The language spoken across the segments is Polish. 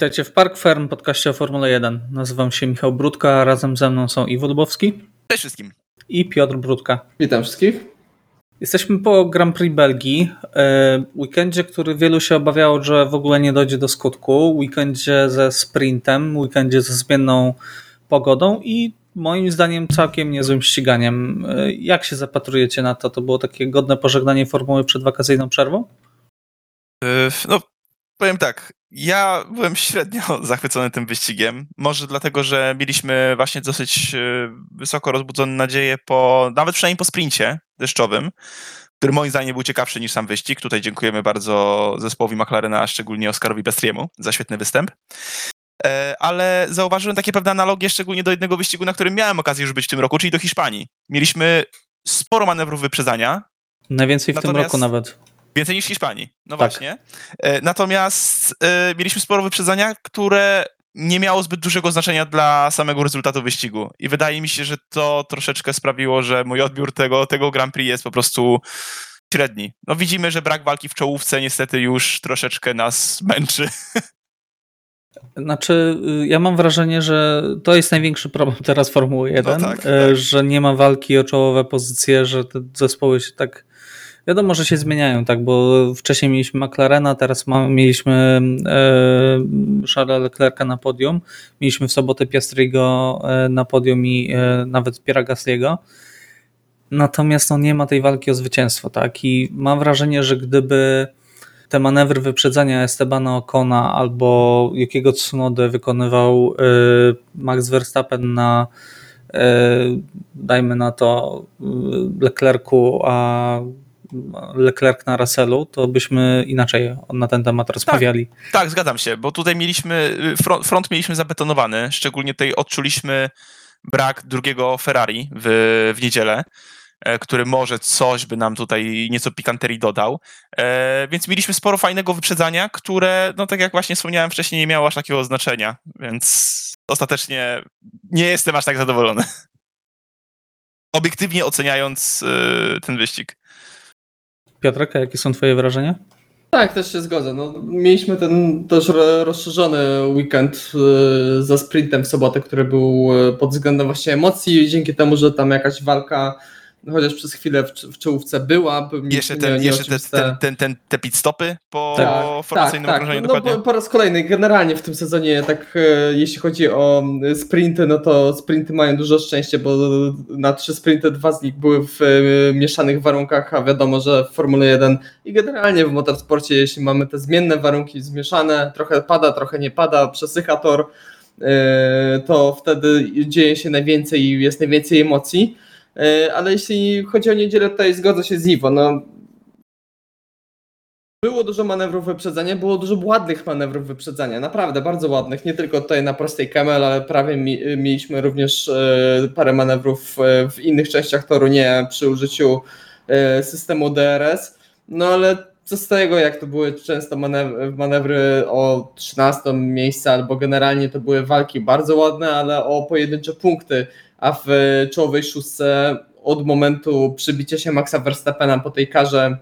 Witajcie w Park Ferm, podcaście o Formule 1. Nazywam się Michał Brudka, a razem ze mną są Iwo Lubowski. Cześć wszystkim. I Piotr Brudka. Witam wszystkich. Jesteśmy po Grand Prix Belgii, e, weekendzie, który wielu się obawiało, że w ogóle nie dojdzie do skutku, weekendzie ze sprintem, weekendzie ze zmienną pogodą i moim zdaniem całkiem niezłym ściganiem. E, jak się zapatrujecie na to? To było takie godne pożegnanie formuły przed wakacyjną przerwą? E, no, powiem tak, ja byłem średnio zachwycony tym wyścigiem. Może dlatego, że mieliśmy właśnie dosyć e, wysoko rozbudzone nadzieje po, nawet przynajmniej po sprincie deszczowym, który moim zdaniem był ciekawszy niż sam wyścig. Tutaj dziękujemy bardzo zespołowi McLarena, szczególnie Oscarowi Pestriemu za świetny występ. E, ale zauważyłem takie pewne analogie, szczególnie do jednego wyścigu, na którym miałem okazję już być w tym roku, czyli do Hiszpanii. Mieliśmy sporo manewrów wyprzedzania. Najwięcej w Natomiast... tym roku nawet. Więcej niż Hiszpanii, no tak. właśnie. E, natomiast e, mieliśmy sporo wyprzedzania, które nie miało zbyt dużego znaczenia dla samego rezultatu wyścigu. I wydaje mi się, że to troszeczkę sprawiło, że mój odbiór tego, tego Grand Prix jest po prostu średni. No widzimy, że brak walki w czołówce niestety już troszeczkę nas męczy. Znaczy, y, ja mam wrażenie, że to jest największy problem teraz Formuły 1, no tak, y, tak. że nie ma walki o czołowe pozycje, że te zespoły się tak Wiadomo, że się zmieniają, tak, bo wcześniej mieliśmy McLarena, teraz mieliśmy e, Charlesa Leclerca na podium, mieliśmy w sobotę Piastrigo e, na podium i e, nawet Piera Gasliego. Natomiast no, nie ma tej walki o zwycięstwo, tak, i mam wrażenie, że gdyby te manewry wyprzedzania Estebana Ocona albo jakiego Tsunodę wykonywał e, Max Verstappen na e, dajmy na to e, Leclercu, a Leclerc na Russellu, to byśmy inaczej na ten temat rozmawiali. Tak, tak zgadzam się, bo tutaj mieliśmy, front, front mieliśmy zabetonowany, szczególnie tutaj odczuliśmy brak drugiego Ferrari w, w niedzielę e, który może coś by nam tutaj nieco pikanterii dodał. E, więc mieliśmy sporo fajnego wyprzedzania, które, no tak jak właśnie wspomniałem wcześniej, nie miało aż takiego znaczenia, więc ostatecznie nie jestem aż tak zadowolony. Obiektywnie oceniając e, ten wyścig. Piotrek, jakie są twoje wrażenia? Tak, też się zgodzę. No, mieliśmy ten też rozszerzony weekend y, za sprintem w sobotę, który był y, pod względem właśnie emocji, dzięki temu, że tam jakaś walka chociaż przez chwilę w, w czołówce była. Jeszcze, ten, nie, jeszcze te, ten, ten, ten, te pit stopy po tak, formacyjnym tak, tak. No, po, po, raz kolejny, generalnie w tym sezonie, tak e, jeśli chodzi o sprinty, no to sprinty mają dużo szczęścia, bo na trzy sprinty dwa z nich były w e, mieszanych warunkach, a wiadomo, że w Formule 1 i generalnie w motorsporcie, jeśli mamy te zmienne warunki zmieszane, trochę pada, trochę nie pada, przesycha tor, e, to wtedy dzieje się najwięcej i jest najwięcej emocji. E, ale jeśli chodzi o niedzielę, tutaj zgodzę się z Iwo. No, było dużo manewrów wyprzedzania, było dużo ładnych manewrów wyprzedzania, naprawdę bardzo ładnych, nie tylko tutaj na prostej Kemel, ale prawie mi, mieliśmy również e, parę manewrów e, w innych częściach toru, nie przy użyciu systemu DRS, no ale co z tego, jak to były często manewry, manewry o 13 miejsce, albo generalnie to były walki bardzo ładne, ale o pojedyncze punkty, a w czołowej szóstce od momentu przybicia się Maxa Verstappena po tej karze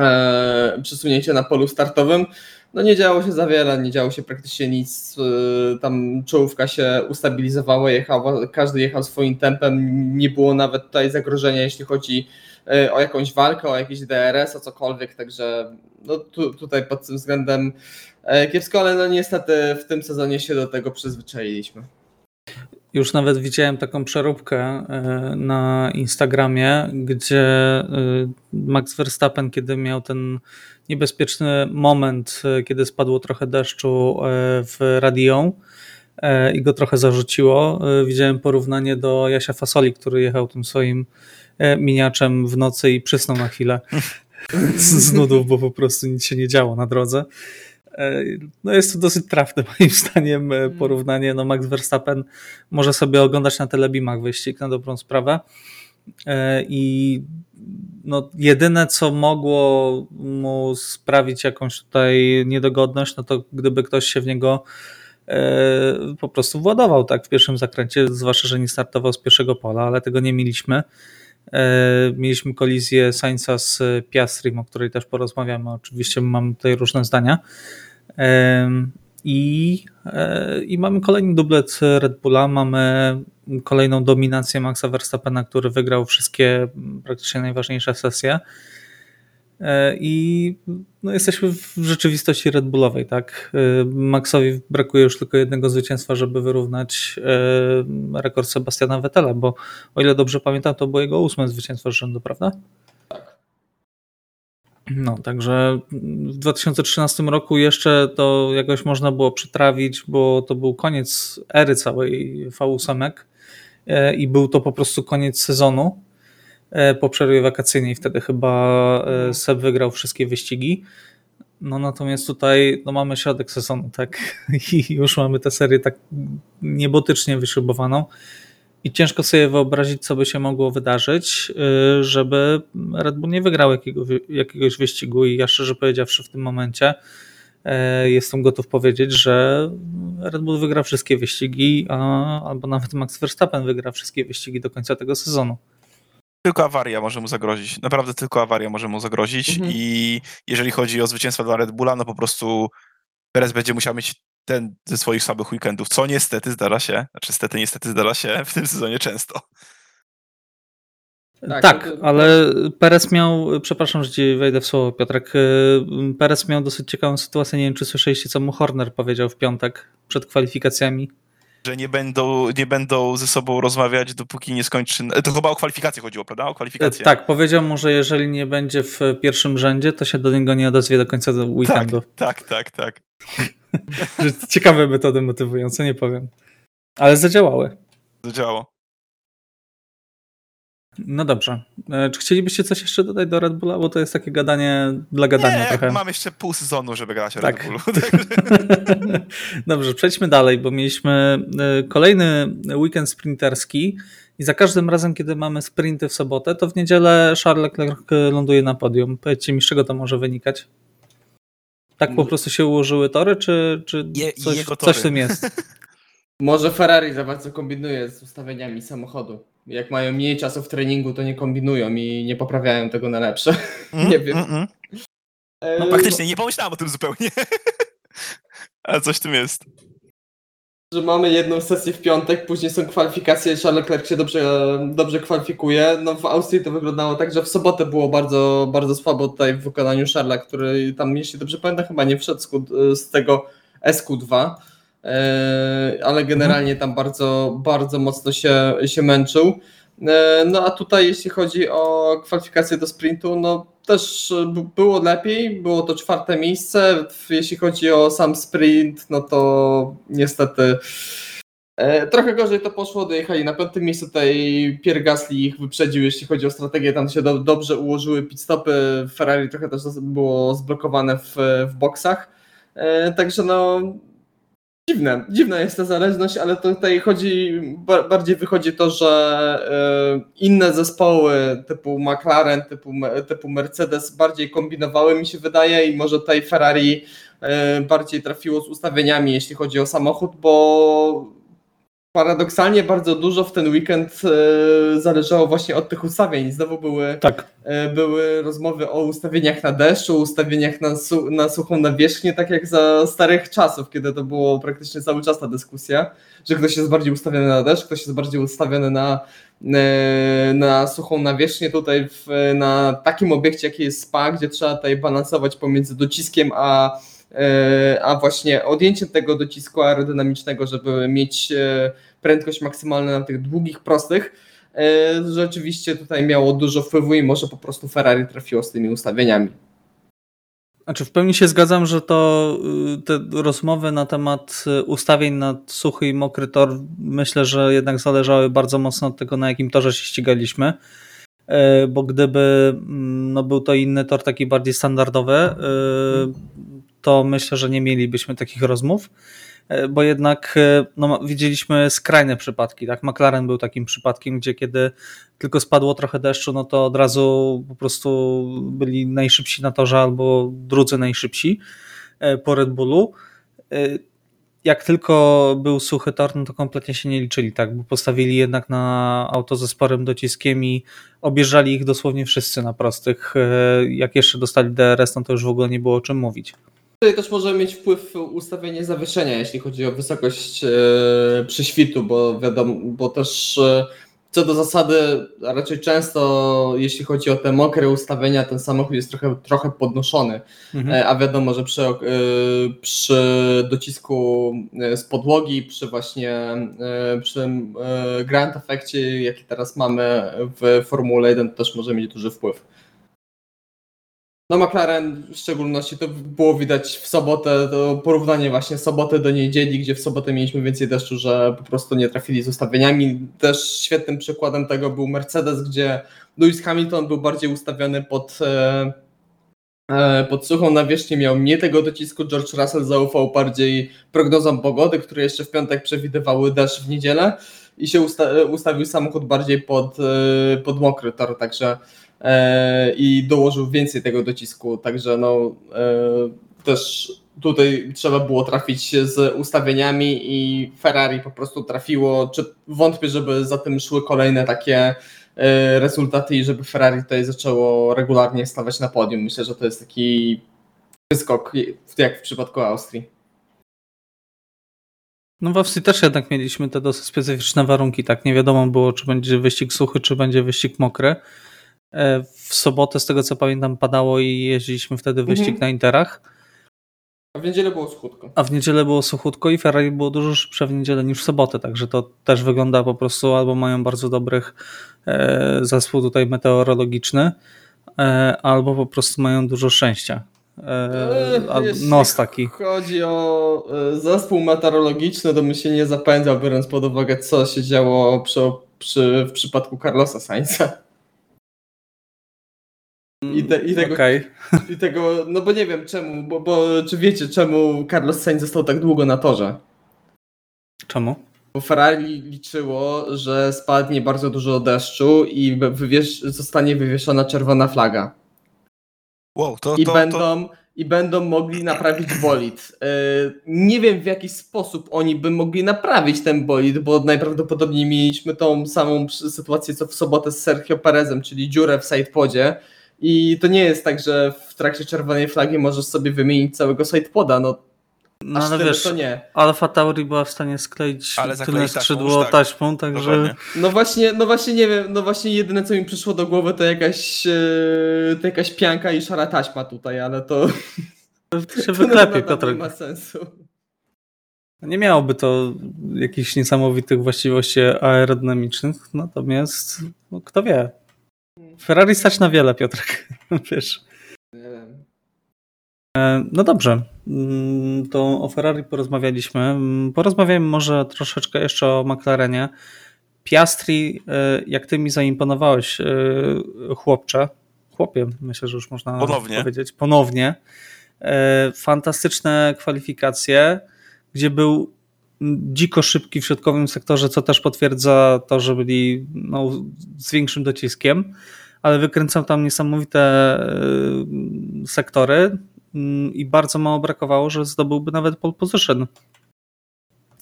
e, przesunięcia na polu startowym, no nie działo się za wiele, nie działo się praktycznie nic, e, tam czołówka się ustabilizowała, jechała, każdy jechał swoim tempem, nie było nawet tutaj zagrożenia, jeśli chodzi e, o jakąś walkę, o jakiś DRS, o cokolwiek, także no tu, tutaj pod tym względem e, kiepsko, ale no niestety w tym sezonie się do tego przyzwyczailiśmy. Już nawet widziałem taką przeróbkę e, na Instagramie, gdzie e, Max Verstappen, kiedy miał ten niebezpieczny moment, e, kiedy spadło trochę deszczu w radio i go trochę zarzuciło, widziałem porównanie do Jasia Fasoli, który jechał tym swoim miniaczem w nocy i przysnął na chwilę z nudów, bo po prostu nic się nie działo na drodze. E, no jest to dosyć trafne moim zdaniem e, mm. porównanie. No Max Verstappen może sobie oglądać na telebimach wyścig na dobrą sprawę. E, I no, jedyne, co mogło mu sprawić jakąś tutaj niedogodność, no to gdyby ktoś się w niego po prostu władował tak w pierwszym zakręcie, zwłaszcza, że nie startował z pierwszego pola, ale tego nie mieliśmy. Mieliśmy kolizję Sainza z Piastrim, o której też porozmawiamy. Oczywiście mam tutaj różne zdania. I, I mamy kolejny dublet Red Bulla, mamy kolejną dominację Maxa Verstappena, który wygrał wszystkie praktycznie najważniejsze sesje. E, I no, jesteśmy w rzeczywistości Red Bullowej, tak? E, Maxowi brakuje już tylko jednego zwycięstwa, żeby wyrównać e, rekord Sebastiana Vettela, bo o ile dobrze pamiętam, to było jego ósme zwycięstwo z rzędu, prawda? No, także w 2013 roku jeszcze to jakoś można było przetrawić, bo to był koniec ery całej V8 i był to po prostu koniec sezonu E, po przerwie wakacyjnej. Wtedy chyba e. Seb wygrał wszystkie wyścigi. No natomiast tutaj no mamy środek sezonu, tak? I już mamy tę serię tak niebotycznie wyszybowaną. I ciężko sobie wyobrazić, co by się mogło wydarzyć, e, żeby Red Bull nie wygrał jakiego, jakiegoś wyścigu. I ja szczerze powiedziawszy, w tym momencie jestem gotów powiedzieć, że Red Bull wygra wszystkie wyścigi, albo nawet Max Verstappen wygra wszystkie wyścigi do końca tego sezonu tylko awaria może mu zagrozić. Naprawdę tylko awaria może mu zagrozić mhm. i jeżeli chodzi o zwycięstwo dla Red Bulla, no po prostu Perez będzie musiał mieć ten ze swoich słabych weekendów, co niestety zdarza się, znaczy niestety, niestety zdarza się w tym sezonie często. Tak, tak ale Perez miał, przepraszam, że ci wejdę w słowo Piotrek, y, Perez miał dosyć ciekawą sytuację, nie wiem czy słyszeliście co mu Horner powiedział w piątek przed kwalifikacjami że nie będą, nie będą ze sobą rozmawiać, dopóki nie skończy. To chyba o kwalifikacje chodziło, prawda? O kwalifikacje. Tak, powiedział mu, że jeżeli nie będzie w pierwszym rzędzie, to się do niego nie odezwie do końca weekendu. Tak, tak, tak. tak. Ciekawe metody motywujące, nie powiem. Ale zadziałały. Zadziałało. No dobrze. E, czy chcielibyście coś jeszcze dodać do Red Bulla? Bo to jest takie gadanie dla gadania Nie, trochę. mam jeszcze pół sezonu, żeby grać o tak. Red Bullu. dobrze, przejdźmy dalej, bo mieliśmy e, kolejny weekend sprinterski i za każdym razem, kiedy mamy sprinty w sobotę, to w niedzielę Charles Leclerc ląduje na podium. Powiedzcie mi, z czego to może wynikać? Tak po prostu się ułożyły tory, czy, czy coś, coś w tym jest? Może Ferrari za bardzo kombinuje z ustawieniami samochodu jak mają mniej czasu w treningu, to nie kombinują i nie poprawiają tego na lepsze. Mm, nie wiem. Mm, mm. No faktycznie, nie pomyślałem o tym zupełnie. Ale coś w tym jest. Że mamy jedną sesję w piątek, później są kwalifikacje, Charles Leclerc się dobrze, dobrze kwalifikuje. No w Austrii to wyglądało tak, że w sobotę było bardzo, bardzo słabo tutaj w wykonaniu Charlesa, który tam, jeśli dobrze pamiętam, chyba nie wszedł z tego SQ2. E, ale generalnie tam bardzo, bardzo mocno się, się męczył. E, no a tutaj jeśli chodzi o kwalifikację do sprintu, no też było lepiej, było to czwarte miejsce. Jeśli chodzi o sam sprint, no to niestety e, trochę gorzej to poszło, dojechali na piątym miejscu, tutaj Pierre Gasly ich wyprzedził, jeśli chodzi o strategię, tam się do, dobrze ułożyły pit stopy, Ferrari trochę też było zblokowane w, w boksach, także no Dziwne, dziwna jest ta zależność, ale tutaj chodzi, bardziej wychodzi to, że e, inne zespoły typu McLaren, typu, typu Mercedes bardziej kombinowały mi się wydaje i może tutaj Ferrari e, bardziej trafiło z ustawieniami, jeśli chodzi o samochód, bo paradoksalnie bardzo dużo w ten weekend e, zależało właśnie od tych ustawień. Znowu były, tak. E, były rozmowy o ustawieniach na deszczu, ustawieniach na, su na suchą nawierzchnię, tak jak za starych czasów, kiedy to było praktycznie cały czas ta dyskusja, że ktoś jest bardziej ustawiony na deszcz, ktoś jest bardziej ustawiony na, e, na suchą nawierzchnię. Tutaj w, na takim obiekcie, jaki jest SPA, gdzie trzeba tutaj balansować pomiędzy dociskiem a a właśnie odjęciem tego docisku aerodynamicznego, żeby mieć e, prędkość maksymalną na tych długich, prostych, e, rzeczywiście tutaj miało dużo wpływu i może po prostu Ferrari trafiło z tymi ustawieniami. Znaczy w pełni się zgadzam, że to y, te rozmowy na temat y, ustawień na suchy i mokry tor myślę, że jednak zależały bardzo mocno od tego, na jakim torze się ścigaliśmy bo gdyby mm, no, był to inny tor, taki bardziej standardowy, to myślę, że nie mielibyśmy takich rozmów, e, bo jednak e, no, widzieliśmy skrajne przypadki. Tak? McLaren był takim przypadkiem, gdzie kiedy tylko spadło trochę deszczu, no to od razu po prostu byli najszybsi na torze albo drudzy najszybsi e, po Red Bullu. Jak tylko był suchy tor, no to kompletnie się nie liczyli, tak, bo postawili jednak na auto ze sporym dociskiem i objeżdżali ich dosłownie wszyscy na prostych. Jak jeszcze dostali DRS, no to już w ogóle nie było o czym mówić. Tutaj też może mieć wpływ ustawienie zawieszenia, jeśli chodzi o wysokość e, przyświtu, bo wiadomo, bo też e, co do zasady, raczej często, jeśli chodzi o te mokre ustawienia, ten samochód jest trochę, trochę podnoszony, Mhm. E, a wiadomo, że przy, przy docisku z podłogi, przy właśnie przy Grand Effectie, jaki teraz mamy w Formule 1, też może mieć duży wpływ. No McLaren w szczególności to było widać w sobotę, to porównanie właśnie soboty do niedzieli, gdzie w sobotę mieliśmy więcej deszczu, że po prostu nie trafili z ustawieniami. Też świetnym przykładem tego był Mercedes, gdzie Lewis Hamilton był bardziej ustawiony pod, e, e, pod suchą nawierzchnię, miał mniej tego docisku, George Russell zaufał bardziej prognozom pogody, które jeszcze w piątek przewidywały deszcz w niedzielę i się usta- ustawił samochód bardziej pod, e, pod mokry tor, także i dołożył więcej tego docisku, także no e, też tutaj trzeba było trafić z ustawieniami i Ferrari po prostu trafiło, czy wątpię, żeby za tym szły kolejne takie e, rezultaty i żeby Ferrari tutaj zaczęło regularnie stawać na podium. Myślę, że to jest taki wyskok, jak w przypadku Austrii. No w Austrii też jednak mieliśmy te dosyć specyficzne warunki, tak nie wiadomo było, czy będzie wyścig suchy, czy będzie wyścig mokry. E, W sobotę, z tego co pamiętam, padało i jeździliśmy wtedy wyścig Mhm. na Interach, A w niedzielę było schudko. a w niedzielę było suchutko i Ferrari było dużo szybsze w niedzielę niż w sobotę, także to też wygląda po prostu, albo mają bardzo dobrych e, zespół tutaj meteorologiczny, e, albo po prostu mają dużo szczęścia. E, albo jeśli nos taki. chodzi o e, zespół meteorologiczny, to bym się nie zapędzał, biorąc pod uwagę, co się działo przy, przy, w przypadku Carlosa Sainza. I, te, i, tego, Okej. I tego, no bo nie wiem czemu, bo, bo czy wiecie, czemu Carlos Sainz został tak długo na torze? Czemu? Bo Ferrari liczyło, że spadnie bardzo dużo deszczu i wywiesz, zostanie wywieszona czerwona flaga. Wow, to, I, to, to, będą, I będą mogli naprawić bolid. Yy, Nie wiem w jaki sposób oni by mogli naprawić ten bolid, bo najprawdopodobniej mieliśmy tą samą sytuację co w sobotę z Sergio Perezem, czyli dziurę w sidepodzie. I to nie jest tak, że w trakcie czerwonej flagi możesz sobie wymienić całego sidepoda. No, No ale wiesz, to nie. Alfa Tauri była w stanie skleić Ale tylne skrzydło tak. taśmą, także dokładnie. No właśnie, no właśnie nie wiem, no właśnie jedyne co mi przyszło do głowy to jakaś, yy, to jakaś pianka i szara taśma tutaj, ale to, to się to wyklepie, nadal nie Piotrek. ma sensu. Nie miałoby to jakichś niesamowitych właściwości aerodynamicznych, natomiast no, kto wie. Ferrari stać na wiele, Piotrek. Wiesz. E, No dobrze, Mm, to o Ferrari porozmawialiśmy. Mm, Porozmawiajmy może troszeczkę jeszcze o McLarenie. Piastri, e, jak ty mi zaimponowałeś, e, chłopcze, chłopie, myślę, że już można Ponownie. powiedzieć, ponownie. Fantastyczne kwalifikacje, gdzie był dziko szybki w środkowym sektorze, co też potwierdza to, że byli no, z większym dociskiem, ale wykręcał tam niesamowite e, sektory mm, i bardzo mało brakowało, że zdobyłby nawet pole position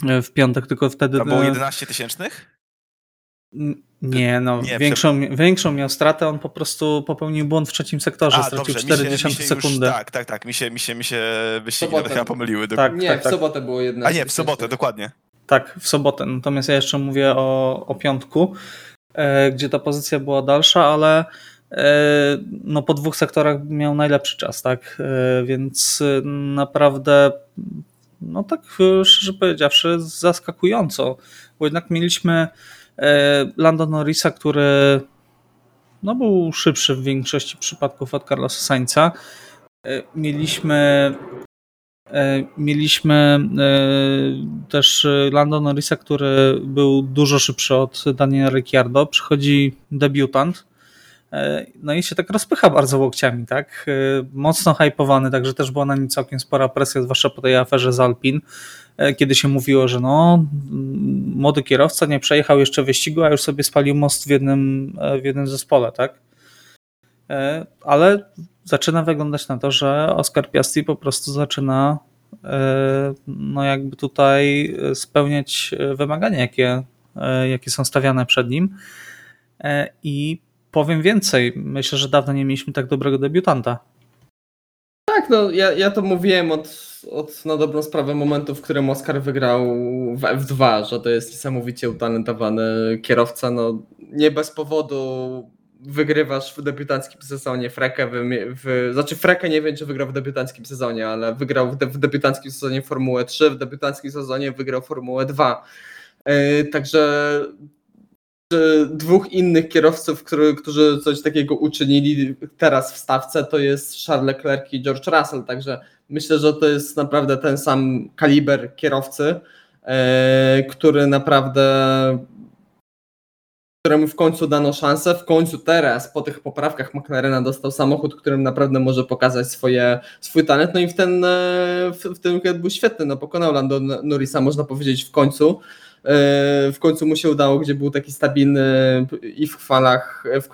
e, w piątek, tylko wtedy... Tam było e, 11 tysięcznych? Nie, no, Nie, większą, większą miał stratę, on po prostu popełnił błąd w trzecim sektorze, A, stracił dobrze, mi się, 40 mi się sekundy. Tak, tak, tak, mi się, mi się, mi się wyścigi nawet chyba pomyliły. Tak, Nie, tak, w tak. sobotę było jedna. A nie, w sobotę, dokładnie. Tak, w sobotę. Natomiast ja jeszcze mówię o, o piątku, e, gdzie ta pozycja była dalsza, ale e, no, po dwóch sektorach miał najlepszy czas, tak? E, więc e, naprawdę, no tak e, szczerze powiedziawszy, zaskakująco, bo jednak mieliśmy Lando Norrisa, który no, był szybszy w większości przypadków od Carlosa Sainza. E, Mieliśmy E, Mieliśmy e, też e, Lando Norrisa, który był dużo szybszy od Daniela Ricciardo. Przychodzi debiutant. e, No i się tak rozpycha bardzo łokciami, tak? E, Mocno hypowany, także też była na nim całkiem spora presja, zwłaszcza po tej aferze z Alpin, e, kiedy się mówiło, że no, młody kierowca nie przejechał jeszcze wyścigu, a już sobie spalił most w jednym, e, w jednym zespole, tak? E, Ale zaczyna wyglądać na to, że Oscar Piastri po prostu zaczyna e, no jakby tutaj spełniać wymagania, jakie, e, jakie są stawiane przed nim. E, I powiem więcej, myślę, że dawno nie mieliśmy tak dobrego debiutanta. Tak, no ja, ja to mówiłem od, od na dobrą sprawę momentu, w którym Oscar wygrał w F2, że to jest niesamowicie utalentowany kierowca. No, nie bez powodu wygrywasz w debiutanckim sezonie Frekę, w, w, znaczy Frekę nie wiem, czy wygrał w debiutanckim sezonie, ale wygrał w, de, w debiutanckim sezonie Formułę 3, w debiutanckim sezonie wygrał Formułę 2. Yy, także dwóch innych kierowców, który, którzy coś takiego uczynili teraz w stawce, to jest Charles Leclerc i George Russell, także myślę, że to jest naprawdę ten sam kaliber kierowcy, yy, który naprawdę któremu w końcu dano szansę, w końcu teraz po tych poprawkach McLarena dostał samochód, którym naprawdę może pokazać swoje, swój talent, no i w ten, e, w, w tym weekend był świetny, no pokonał Lando Norrisa, można powiedzieć w końcu, e, w końcu mu się udało, gdzie był taki stabilny i w chwalach, w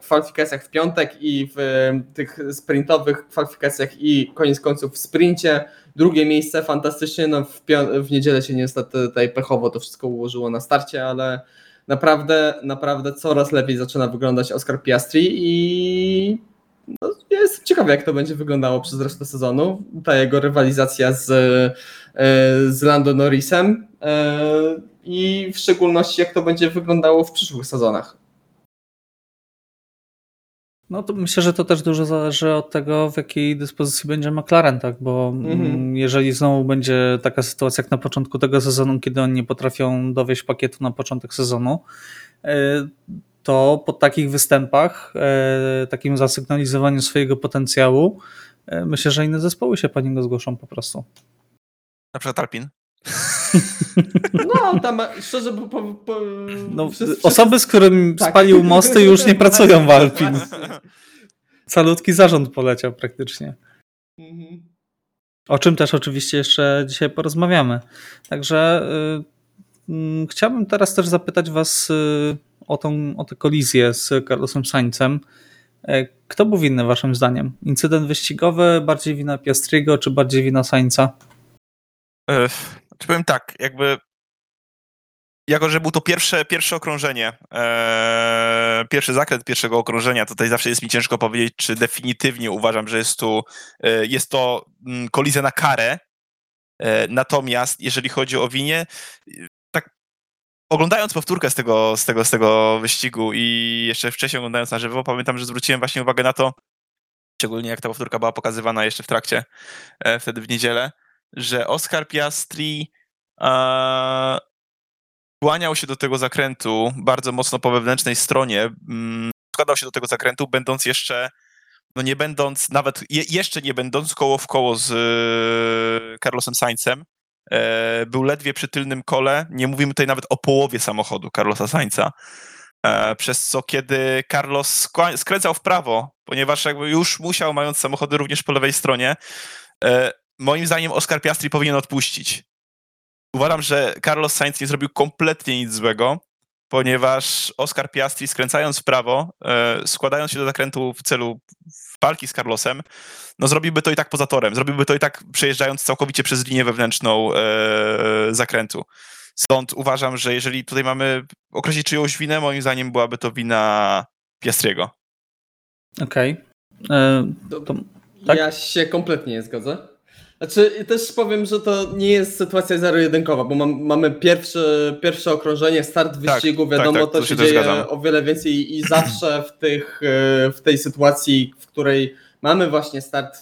kwalifikacjach w piątek i w tych sprintowych kwalifikacjach i koniec końców w sprincie. Drugie miejsce fantastycznie, no w, w niedzielę się niestety tutaj pechowo to wszystko ułożyło na starcie, ale naprawdę, naprawdę coraz lepiej zaczyna wyglądać Oscar Piastri i no, ja jestem ciekawy, jak to będzie wyglądało przez resztę sezonu. Ta jego rywalizacja z, e, z Lando Norrisem e, i w szczególności jak to będzie wyglądało w przyszłych sezonach. No to myślę, że to też dużo zależy od tego, w jakiej dyspozycji będzie McLaren, tak? Bo mhm. jeżeli znowu będzie taka sytuacja jak na początku tego sezonu, kiedy oni nie potrafią dowieść pakietu na początek sezonu, e, to po takich występach, e, takim zasygnalizowaniu swojego potencjału, e, myślę, że inne zespoły się po niego zgłoszą po prostu. Na przykład Alpin. No, tam szczerze, po, po, po no, wszyscy, osoby, z którym tak. spalił mosty, już nie pracują w Alpin. Calutki zarząd poleciał praktycznie. Mhm. O czym też oczywiście jeszcze dzisiaj porozmawiamy. Także y, y, chciałbym teraz też zapytać Was y, o, tą, o tę kolizję z Carlosem Sainzem. E, kto był winny Waszym zdaniem? Incydent wyścigowy, bardziej wina Piastriego, czy bardziej wina Sainza? Czy powiem tak, jakby jako, że było to pierwsze, pierwsze okrążenie, e, pierwszy zakręt pierwszego okrążenia, tutaj zawsze jest mi ciężko powiedzieć, czy definitywnie uważam, że jest tu, e, jest to mm, kolizja na karę. E, natomiast jeżeli chodzi o winię, tak oglądając powtórkę z tego, z, tego, z tego wyścigu i jeszcze wcześniej oglądając na żywo, pamiętam, że zwróciłem właśnie uwagę na to, szczególnie jak ta powtórka była pokazywana jeszcze w trakcie, e, wtedy w niedzielę, że Oscar Piastri e, kłaniał się do tego zakrętu bardzo mocno po wewnętrznej stronie, mm, składał się do tego zakrętu, będąc jeszcze, no nie będąc, nawet je, jeszcze nie będąc koło w koło z e, Carlosem Sainzem, był ledwie przy tylnym kole, nie mówimy tutaj nawet o połowie samochodu Carlosa Sainza, e, przez co kiedy Carlos skręcał w prawo, ponieważ jakby już musiał, mając samochody również po lewej stronie, e, moim zdaniem Oscar Piastri powinien odpuścić. Uważam, że Carlos Sainz nie zrobił kompletnie nic złego, ponieważ Oscar Piastri skręcając w prawo, e, składając się do zakrętu w celu walki z Carlosem, no zrobiłby to i tak poza torem, zrobiłby to i tak przejeżdżając całkowicie przez linię wewnętrzną e, zakrętu. Stąd uważam, że jeżeli tutaj mamy określić czyjąś winę, moim zdaniem byłaby to wina Piastriego. Okej. Okay. E, tak? Ja się kompletnie nie zgodzę. Znaczy, też powiem, że to nie jest sytuacja zero-jedynkowa, bo mam, mamy pierwsze, pierwsze okrążenie, start tak, wyścigu, tak, wiadomo, tak, tak, to, to, się, się dzieje o wiele więcej i zawsze w, tych, w tej sytuacji, w której mamy właśnie start,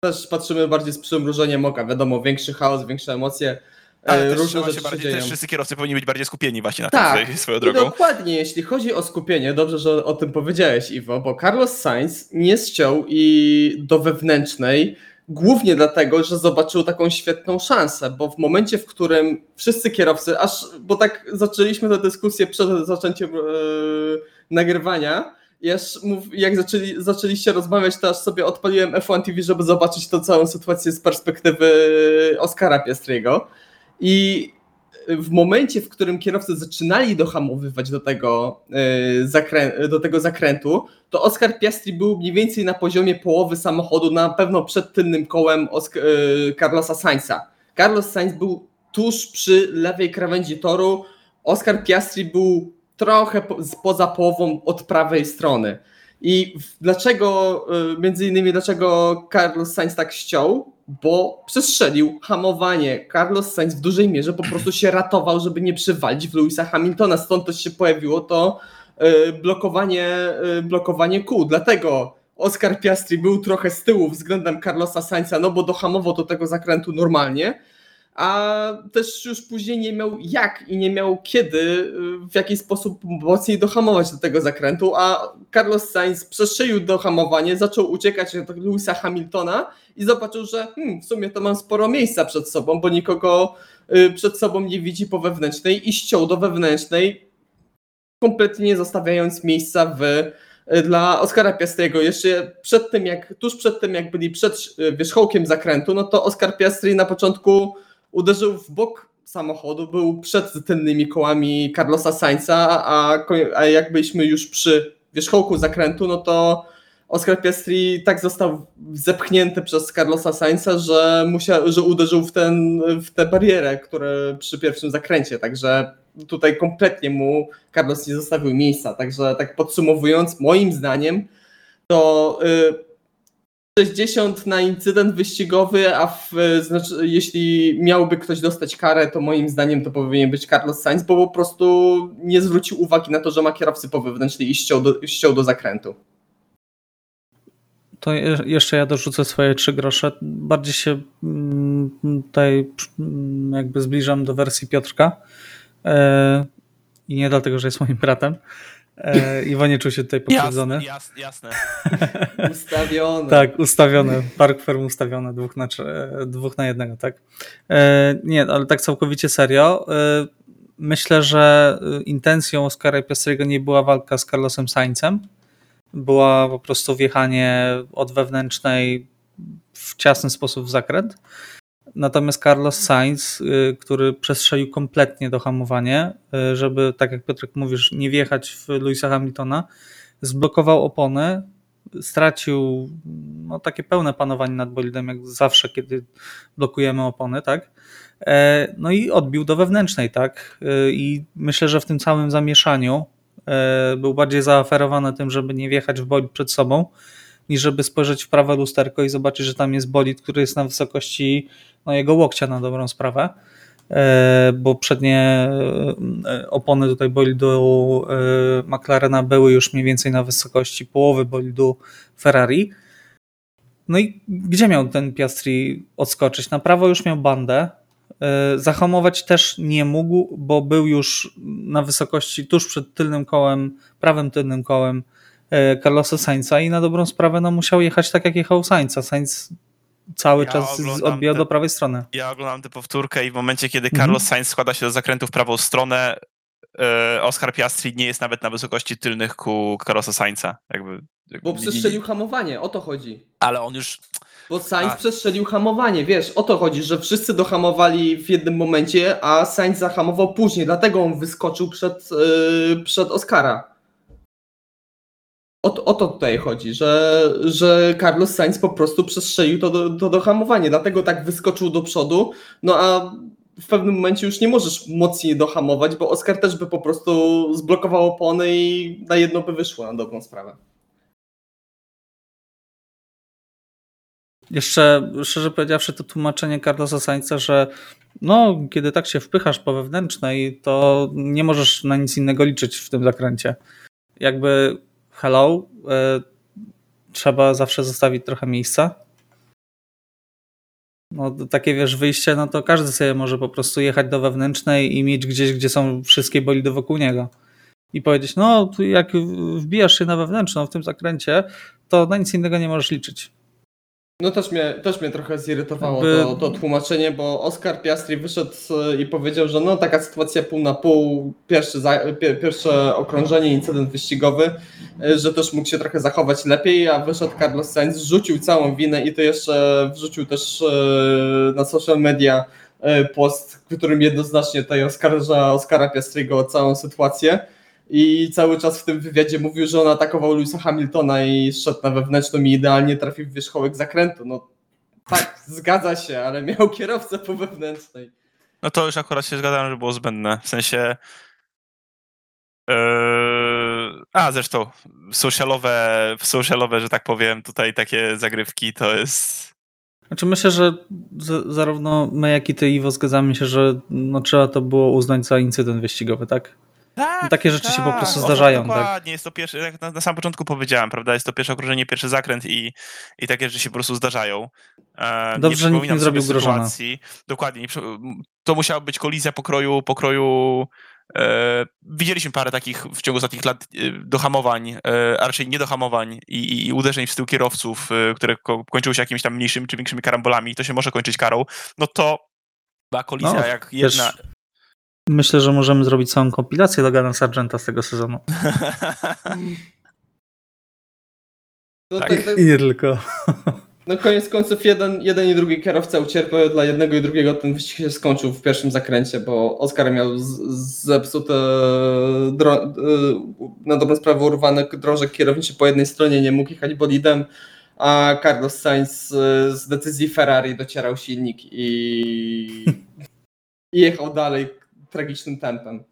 też patrzymy bardziej z przymrużeniem oka, wiadomo, większy chaos, większe emocje, ale e, różne rzeczy się bardziej, też wszyscy kierowcy powinni być bardziej skupieni właśnie na tak, tym swoją drogą. dokładnie, jeśli chodzi o skupienie, dobrze, że o tym powiedziałeś Iwo, bo Carlos Sainz nie ściął i do wewnętrznej Głównie dlatego, że zobaczył taką świetną szansę, bo w momencie, w którym wszyscy kierowcy, aż, bo tak zaczęliśmy tę dyskusję przed zaczęciem yy, nagrywania, aż jak zaczęli, zaczęliście rozmawiać, to aż sobie odpaliłem F1 TV, żeby zobaczyć tę całą sytuację z perspektywy Oskara Piastriego. I w momencie, w którym kierowcy zaczynali dohamowywać do tego, e, do tego zakrętu, to Oscar Piastri był mniej więcej na poziomie połowy samochodu, na pewno przed tylnym kołem e, Carlosa Sainza. Carlos Sainz był tuż przy lewej krawędzi toru, Oscar Piastri był trochę poza połową od prawej strony. I dlaczego, y, między innymi dlaczego Carlos Sainz tak ściął? Bo przestrzelił hamowanie. Carlos Sainz w dużej mierze po prostu się ratował, żeby nie przywalić w Louisa Hamiltona. Stąd też się pojawiło to y, blokowanie, y, blokowanie kół. Dlatego Oscar Piastri był trochę z tyłu względem Carlosa Sainza, no bo dohamował do tego zakrętu normalnie a też już później nie miał jak i nie miał kiedy, w jaki sposób mocniej dohamować do tego zakrętu, a Carlos Sainz przestrzelił dohamowanie, zaczął uciekać od Louisa Hamiltona i zobaczył, że hmm, w sumie to mam sporo miejsca przed sobą, bo nikogo y, przed sobą nie widzi po wewnętrznej i ściął do wewnętrznej, kompletnie nie zostawiając miejsca w y, dla Oskara Piastriego. Jeszcze przed tym, jak, tuż przed tym, jak byli przed y, wierzchołkiem zakrętu, no to Oskar Piastri na początku uderzył w bok samochodu, był przed tylnymi kołami Carlosa Sainza, a, a jak byliśmy już przy wierzchołku zakrętu, no to Oscar Piastri tak został zepchnięty przez Carlosa Sainza, że, musiał, że uderzył w, ten, w tę barierę, które przy pierwszym zakręcie, także tutaj kompletnie mu Carlos nie zostawił miejsca, także tak podsumowując, moim zdaniem to y, 60 na incydent wyścigowy, a w, znaczy, jeśli miałby ktoś dostać karę, to moim zdaniem to powinien być Carlos Sainz, bo po prostu nie zwrócił uwagi na to, że ma kierowcy po wewnętrznej i ściął do, ściął do zakrętu. To jeszcze ja dorzucę swoje trzy grosze. Bardziej się mm, tutaj mm, jakby zbliżam do wersji Piotrka. E, I nie dlatego, że jest moim bratem. E, Iwo nie czuł się tutaj pokrzywdzony. Jasne, jasne. ustawione. tak, ustawione. Park firm ustawione, dwóch na, dwóch na jednego, tak? E, nie, ale tak całkowicie serio. E, myślę, że intencją Oscara Piastriego nie była walka z Carlosem Sainzem. Była po prostu wjechanie od wewnętrznej w ciasny sposób w zakręt. Natomiast Carlos Sainz, y, który przestrzelił kompletnie do hamowania, y, żeby, tak jak Piotrek mówisz, nie wjechać w Louisa Hamiltona, zblokował opony, stracił no, takie pełne panowanie nad bolidem, jak zawsze, kiedy blokujemy opony, tak? E, no i odbił do wewnętrznej, tak? E, I myślę, że w tym całym zamieszaniu e, był bardziej zaaferowany tym, żeby nie wjechać w bolid przed sobą, niż żeby spojrzeć w prawe lusterko i zobaczyć, że tam jest bolid, który jest na wysokości no, jego łokcia na dobrą sprawę, e, bo przednie e, opony tutaj bolidu e, McLarena były już mniej więcej na wysokości połowy bolidu Ferrari. No i gdzie miał ten Piastri odskoczyć? Na prawo już miał bandę, Zahamować też nie mógł, bo był już na wysokości tuż przed tylnym kołem, prawym tylnym kołem Carlosa Sainza i na dobrą sprawę no, musiał jechać tak jak jechał Sainza. Sainz cały ja czas odbijał te, do prawej strony. Ja oglądam tę powtórkę i w momencie, kiedy mhm. Carlos Sainz składa się do zakrętu w prawą stronę, e, Oscar Piastri nie jest nawet na wysokości tylnych ku Carlosa Sainza. Jakby, jakby, Bo przestrzelił hamowanie, o to chodzi. Ale on już... Bo Sainz a... przestrzelił hamowanie, wiesz, o to chodzi, że wszyscy dohamowali w jednym momencie, a Sainz zahamował później, dlatego on wyskoczył przed, yy, przed Oscara. O, o to tutaj chodzi, że, że Carlos Sainz po prostu przestrzelił to, do, to dohamowanie, dlatego tak wyskoczył do przodu, no a w pewnym momencie już nie możesz mocniej dohamować, bo Oscar też by po prostu zblokował opony i na jedno by wyszło na dobrą sprawę. Jeszcze szczerze powiedziawszy, to tłumaczenie Carlosa Sainza, że no, kiedy tak się wpychasz po wewnętrznej, to nie możesz na nic innego liczyć w tym zakręcie. Jakby hello, e, trzeba zawsze zostawić trochę miejsca. No, takie wiesz, wyjście, no to każdy sobie może po prostu jechać do wewnętrznej i mieć gdzieś, gdzie są wszystkie bolidy wokół niego. I powiedzieć, no jak wbijasz się na wewnętrzną w tym zakręcie, to na nic innego nie możesz liczyć. No też mnie, też mnie trochę zirytowało By... to, to tłumaczenie, bo Oskar Piastri wyszedł i powiedział, że no taka sytuacja pół na pół, pierwszy za, pierwsze okrążenie, incydent wyścigowy, że też mógł się trochę zachować lepiej, a wyszedł Carlos Sainz, rzucił całą winę i to jeszcze wrzucił też e, na social media post, w którym jednoznacznie tutaj oskarża Oskara Piastriego o całą sytuację i cały czas w tym wywiadzie mówił, że on atakował Louisa Hamiltona i szedł na wewnętrzną i idealnie trafił w wierzchołek zakrętu. No tak, zgadza się, ale miał kierowcę po wewnętrznej. No to już akurat się zgadzam, że było zbędne. W sensie yy, a zresztą socialowe, socialowe, że tak powiem, tutaj takie zagrywki to jest. Znaczy myślę, że zarówno my, jak i ty, Iwo, zgadzamy się, że no, trzeba to było uznać za incydent wyścigowy, tak? Tak, Takie rzeczy tak, się po prostu zdarzają. Tak? Dokładnie, tak? jest to pierwszy, jak na, na samym początku powiedziałem, prawda? Jest to pierwsze okrążenie, pierwszy zakręt i, i takie rzeczy się po prostu zdarzają. E, Dobrze, że nikt nie zrobił grożona. Dokładnie. To musiała być kolizja pokroju, pokroju widzieliśmy parę takich w ciągu ostatnich lat e, dohamowań, e, a raczej niedohamowań i, i uderzeń w styl kierowców, które ko kończyły się jakimiś tam mniejszymi czy większymi karambolami, to się może kończyć karą, no to była kolizja no, jak jedna... Myślę, że możemy zrobić całą kompilację Logana Sargenta z tego sezonu. No tak, tak, I nie tylko. No koniec końców jeden, jeden i drugi kierowca ucierpiał, dla jednego i drugiego ten wyścig się skończył w pierwszym zakręcie, bo Oskar miał zepsute dro, na dobrą sprawę urwane drążek kierowniczy po jednej stronie, nie mógł jechać bolidem, a Carlos Sainz z decyzji Ferrari docierał silnik i, i jechał dalej tragicznym tempem.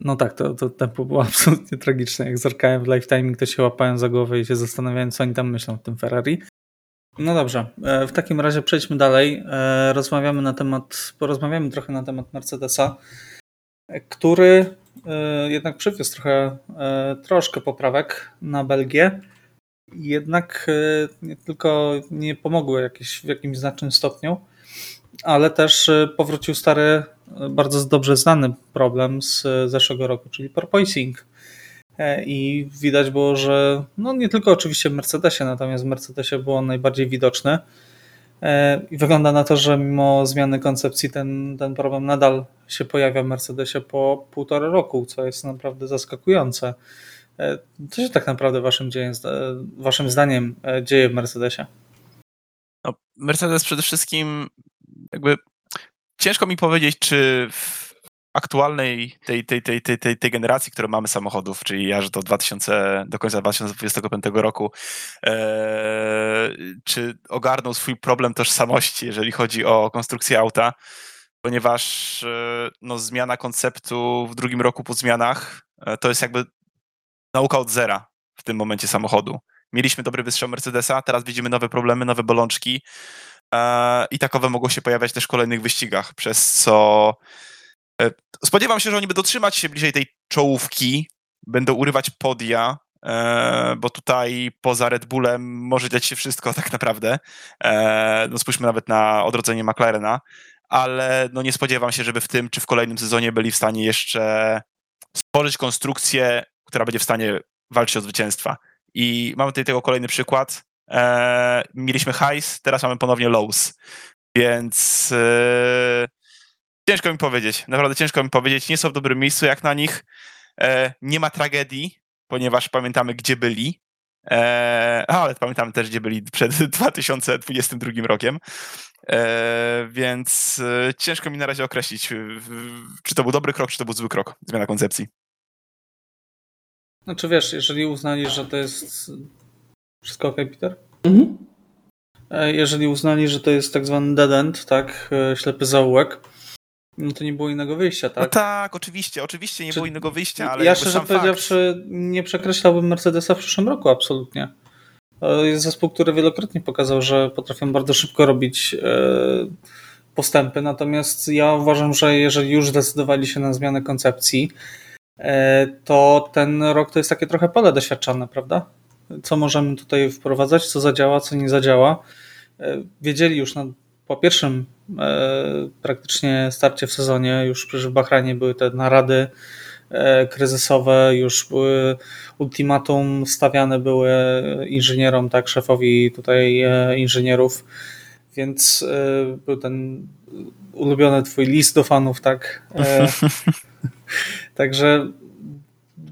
No tak, to, to tempo było absolutnie tragiczne. Jak zerkałem w live timing, to się łapałem za głowę i się zastanawiałem, co oni tam myślą w tym Ferrari. No dobrze, e, w takim razie przejdźmy dalej. E, rozmawiamy na temat, porozmawiamy trochę na temat Mercedesa, który e, jednak przywiózł trochę, troszkę poprawek na Belgię. Jednak nie tylko nie pomogły jakieś, w jakimś znacznym stopniu, ale też powrócił stary, bardzo dobrze znany problem z zeszłego roku, czyli porpoising i widać było, że no nie tylko oczywiście w Mercedesie, natomiast w Mercedesie było najbardziej widoczne. E, I wygląda na to, że mimo zmiany koncepcji ten, ten problem nadal się pojawia w Mercedesie po półtora roku, co jest naprawdę zaskakujące. E, co się tak naprawdę waszym, dzieje, waszym zdaniem dzieje w Mercedesie? No, Mercedes przede wszystkim jakby ciężko mi powiedzieć, czy w aktualnej tej, tej, tej, tej, tej, tej generacji, które mamy samochodów, czyli aż do 2000, do końca 2025 roku, e, czy ogarnął swój problem tożsamości, jeżeli chodzi o konstrukcję auta, ponieważ e, no, zmiana konceptu w drugim roku po zmianach e, to jest jakby nauka od zera w tym momencie samochodu. Mieliśmy dobry wystrzał Mercedesa, teraz widzimy nowe problemy, nowe bolączki e, i takowe mogą się pojawiać też w kolejnych wyścigach, przez co spodziewam się, że oni będą trzymać się bliżej tej czołówki, będą urywać podia, e, bo tutaj poza Red Bullem może dziać się wszystko tak naprawdę. E, no spójrzmy nawet na odrodzenie McLarena, ale no nie spodziewam się, żeby w tym czy w kolejnym sezonie byli w stanie jeszcze stworzyć konstrukcję, która będzie w stanie walczyć o zwycięstwa. I mamy tutaj tego kolejny przykład. mieliśmy highs, teraz mamy ponownie lows. Więc Ciężko mi powiedzieć, naprawdę ciężko mi powiedzieć. Nie są w dobrym miejscu jak na nich. E, nie ma tragedii, ponieważ pamiętamy, gdzie byli. E, ale pamiętamy też, gdzie byli przed 2022 rokiem. E, więc e, ciężko mi na razie określić, czy to był dobry krok, czy to był zły krok, zmiana koncepcji. Znaczy wiesz, jeżeli uznali, że to jest. Wszystko ok, Peter? Mhm. E, jeżeli uznali, że to jest tak zwany dead end, tak, e, ślepy zaułek, no to nie było innego wyjścia, tak? No tak, oczywiście, oczywiście nie Czy... było innego wyjścia, ale Ja szczerze powiedziawszy fakt... nie przekreślałbym Mercedesa w przyszłym roku, absolutnie. To jest zespół, który wielokrotnie pokazał, że potrafią bardzo szybko robić e, postępy, natomiast ja uważam, że jeżeli już zdecydowali się na zmianę koncepcji, e, to ten rok to jest takie trochę pole doświadczalne, prawda? Co możemy tutaj wprowadzać, co zadziała, co nie zadziała. E, wiedzieli już na po pierwszym e, praktycznie starcie w sezonie, już przecież w Bahrajnie były te narady e, kryzysowe, już były ultimatum stawiane były inżynierom, tak, szefowi tutaj e, inżynierów, więc był ten ulubiony twój list do fanów, tak. Także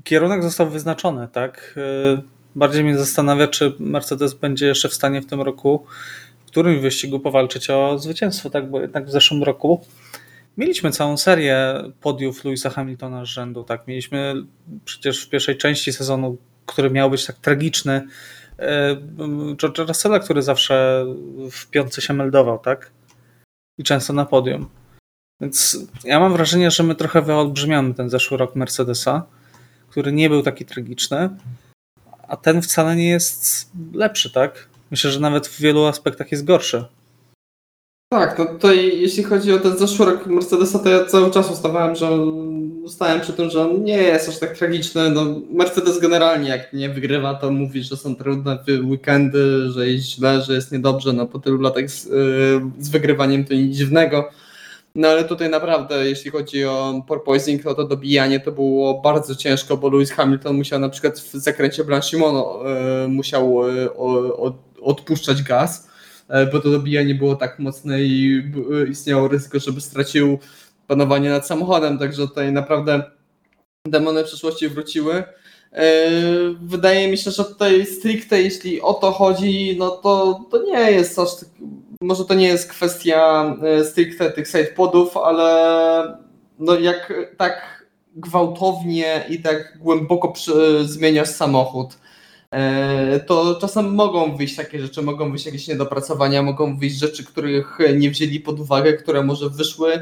kierunek został wyznaczony, tak. Bardziej mnie zastanawia, czy Mercedes będzie jeszcze w stanie w tym roku którymś wyścigu powalczyć o zwycięstwo, tak? Bo jednak w zeszłym roku mieliśmy całą serię podiów Louisa Hamiltona z rzędu, tak? Mieliśmy przecież w pierwszej części sezonu, który miał być tak tragiczny, e, George'a Russella, który zawsze w piątce się meldował, tak? I często na podium. Więc ja mam wrażenie, że my trochę wyolbrzymiamy ten zeszły rok Mercedesa, który nie był taki tragiczny, a ten wcale nie jest lepszy, tak? Myślę, że nawet w wielu aspektach jest gorszy. Tak, no tutaj jeśli chodzi o ten zeszły rok Mercedesa, to ja cały czas ustawałem, że ustałem przy tym, że on nie jest aż tak tragiczny. No, Mercedes generalnie jak nie wygrywa, to mówi, że są trudne weekendy, że jest źle, że jest niedobrze. No po tylu latach z, yy, z wygrywaniem to nic dziwnego. No ale tutaj naprawdę, jeśli chodzi o porpoising, no to dobijanie to było bardzo ciężko, bo Lewis Hamilton musiał na przykład w zakręcie Blanchimono yy, musiał yy, odpuszczać gaz, yy, bo to dobijanie było tak mocne i istniało ryzyko, żeby stracił panowanie nad samochodem, także tutaj naprawdę demony przyszłości wróciły. Wydaje mi się, że tutaj stricte jeśli o to chodzi, no to, to nie jest aż tak może to nie jest kwestia e, stricte tych sidepodów, ale no jak tak gwałtownie i tak głęboko przy, zmieniasz samochód, e, to czasem mogą wyjść takie rzeczy, mogą wyjść jakieś niedopracowania, mogą wyjść rzeczy, których nie wzięli pod uwagę, które może wyszły,